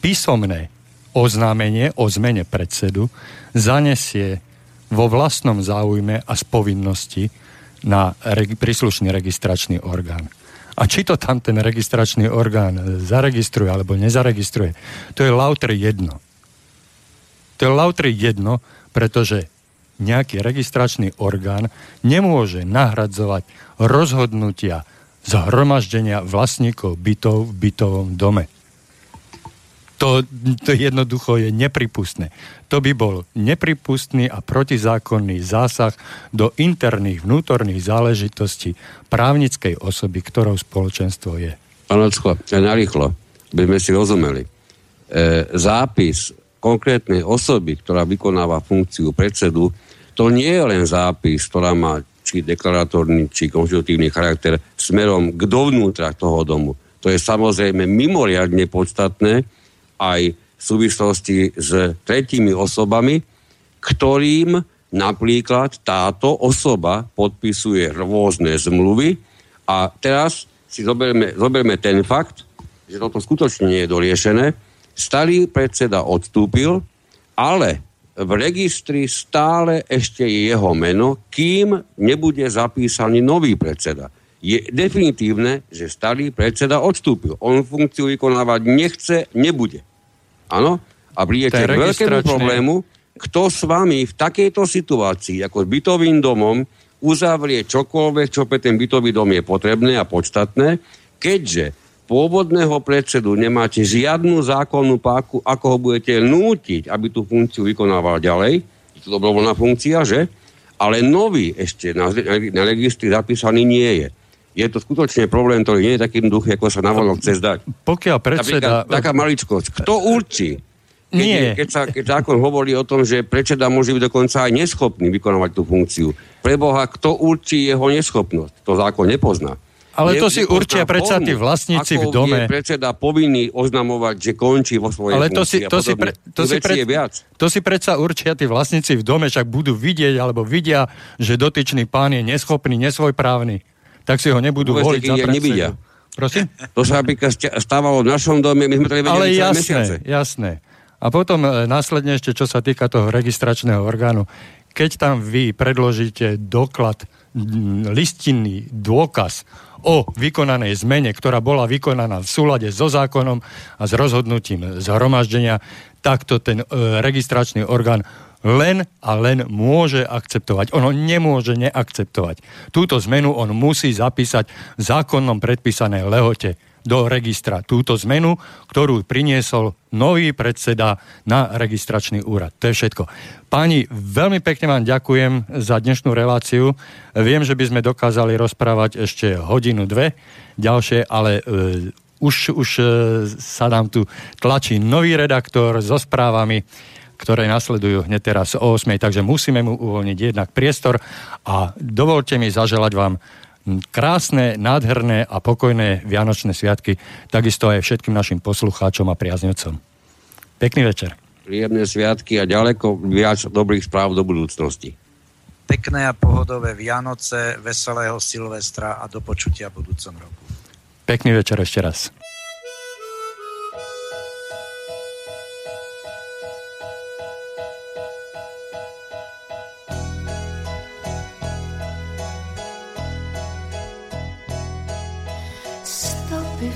A: písomné oznámenie o zmene predsedu zanesie vo vlastnom záujme a z povinnosti na reg- príslušný registračný orgán. A či to tam ten registračný orgán zaregistruje alebo nezaregistruje, to je lautri jedno. To je lautri jedno, pretože nejaký registračný orgán nemôže nahradzovať rozhodnutia zhromaždenia vlastníkov bytov v bytovom dome. To, to jednoducho je nepripustné. To by bol nepripustný a protizákonný zásah do interných vnútorných záležitostí právnickej osoby, ktorou spoločenstvo je.
B: Pán Ocko, narýchlo, by sme si rozumeli. E, zápis konkrétnej osoby, ktorá vykonáva funkciu predsedu, to nie je len zápis, ktorá má či deklaratórny, či konštitutívny charakter smerom k dovnútra toho domu. To je samozrejme mimoriadne podstatné, aj v súvislosti s tretími osobami, ktorým napríklad táto osoba podpisuje rôzne zmluvy a teraz si zoberme, zoberme ten fakt, že toto skutočne nie je doriešené. Starý predseda odstúpil, ale v registri stále ešte je jeho meno, kým nebude zapísaný nový predseda. Je definitívne, že starý predseda odstúpil. On funkciu vykonávať nechce, nebude. Áno? A prídete k veľkému problému, kto s vami v takejto situácii, ako s bytovým domom, uzavrie čokoľvek, čo pre ten bytový dom je potrebné a podstatné, keďže pôvodného predsedu nemáte žiadnu zákonnú páku, ako ho budete nútiť, aby tú funkciu vykonával ďalej, je to dobrovoľná funkcia, že? Ale nový ešte na, na registri zapísaný nie je. Je to skutočne problém, ktorý nie je taký jednoduchý, ako sa navolok chce zdať.
A: Pokiaľ predseda...
B: Napríklad, taká maličkosť. Kto určí, keď,
A: Nie.
B: Keď, sa, keď zákon hovorí o tom, že predseda môže byť dokonca aj neschopný vykonávať tú funkciu. Preboha, kto určí jeho neschopnosť? To zákon nepozná.
A: Ale to si určia predsa tí vlastníci v dome.
B: je predseda povinný oznamovať, že končí vo svojej
A: Ale to si, to, si pre, to, si pre,
B: viac.
A: to si predsa určia tí vlastníci v dome, však budú vidieť alebo vidia, že dotyčný pán je neschopný, nesvojprávny. Tak si ho nebudú voliť za
B: nevidia.
A: Prosím?
B: To sa napríklad stávalo v našom dome, my sme to nevedeli
A: Ale jasné,
B: mesiace.
A: jasné. A potom e, následne ešte, čo sa týka toho registračného orgánu, keď tam vy predložíte doklad, listinný dôkaz o vykonanej zmene, ktorá bola vykonaná v súlade so zákonom a s rozhodnutím zhromaždenia, takto ten e, registračný orgán len a len môže akceptovať. Ono nemôže neakceptovať. Túto zmenu on musí zapísať v zákonnom predpísanej lehote do registra túto zmenu, ktorú priniesol nový predseda na registračný úrad. To je všetko. Páni, veľmi pekne vám ďakujem za dnešnú reláciu. Viem, že by sme dokázali rozprávať ešte hodinu, dve ďalšie, ale e, už, už e, sa nám tu tlačí nový redaktor so správami, ktoré nasledujú hneď teraz o 8, takže musíme mu uvoľniť jednak priestor a dovolte mi zaželať vám krásne, nádherné a pokojné Vianočné sviatky, takisto aj všetkým našim poslucháčom a priaznivcom. Pekný večer.
B: Príjemné sviatky a ďaleko viac dobrých správ do budúcnosti.
C: Pekné a pohodové Vianoce, veselého Silvestra a do počutia v budúcom roku.
A: Pekný večer ešte raz.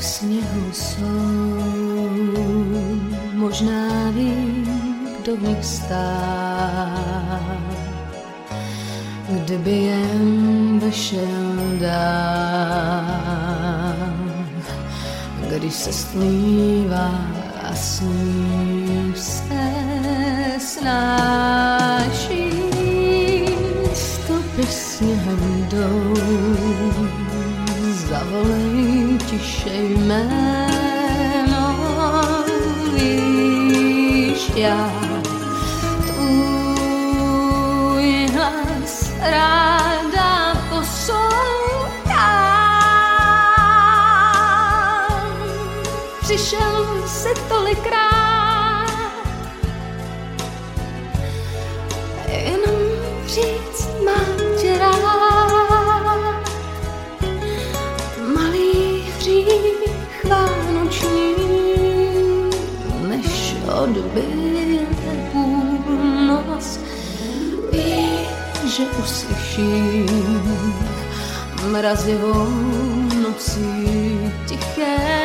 F: Sněhu jsou, možná ví, kdo v nich stál. Kdyby jen vešel dál, když se stmívá a sníh se snáší. Stopy sněhem jdou, zavolej شيء ما نعيش يعني že uslyším mrazivou nocí tiché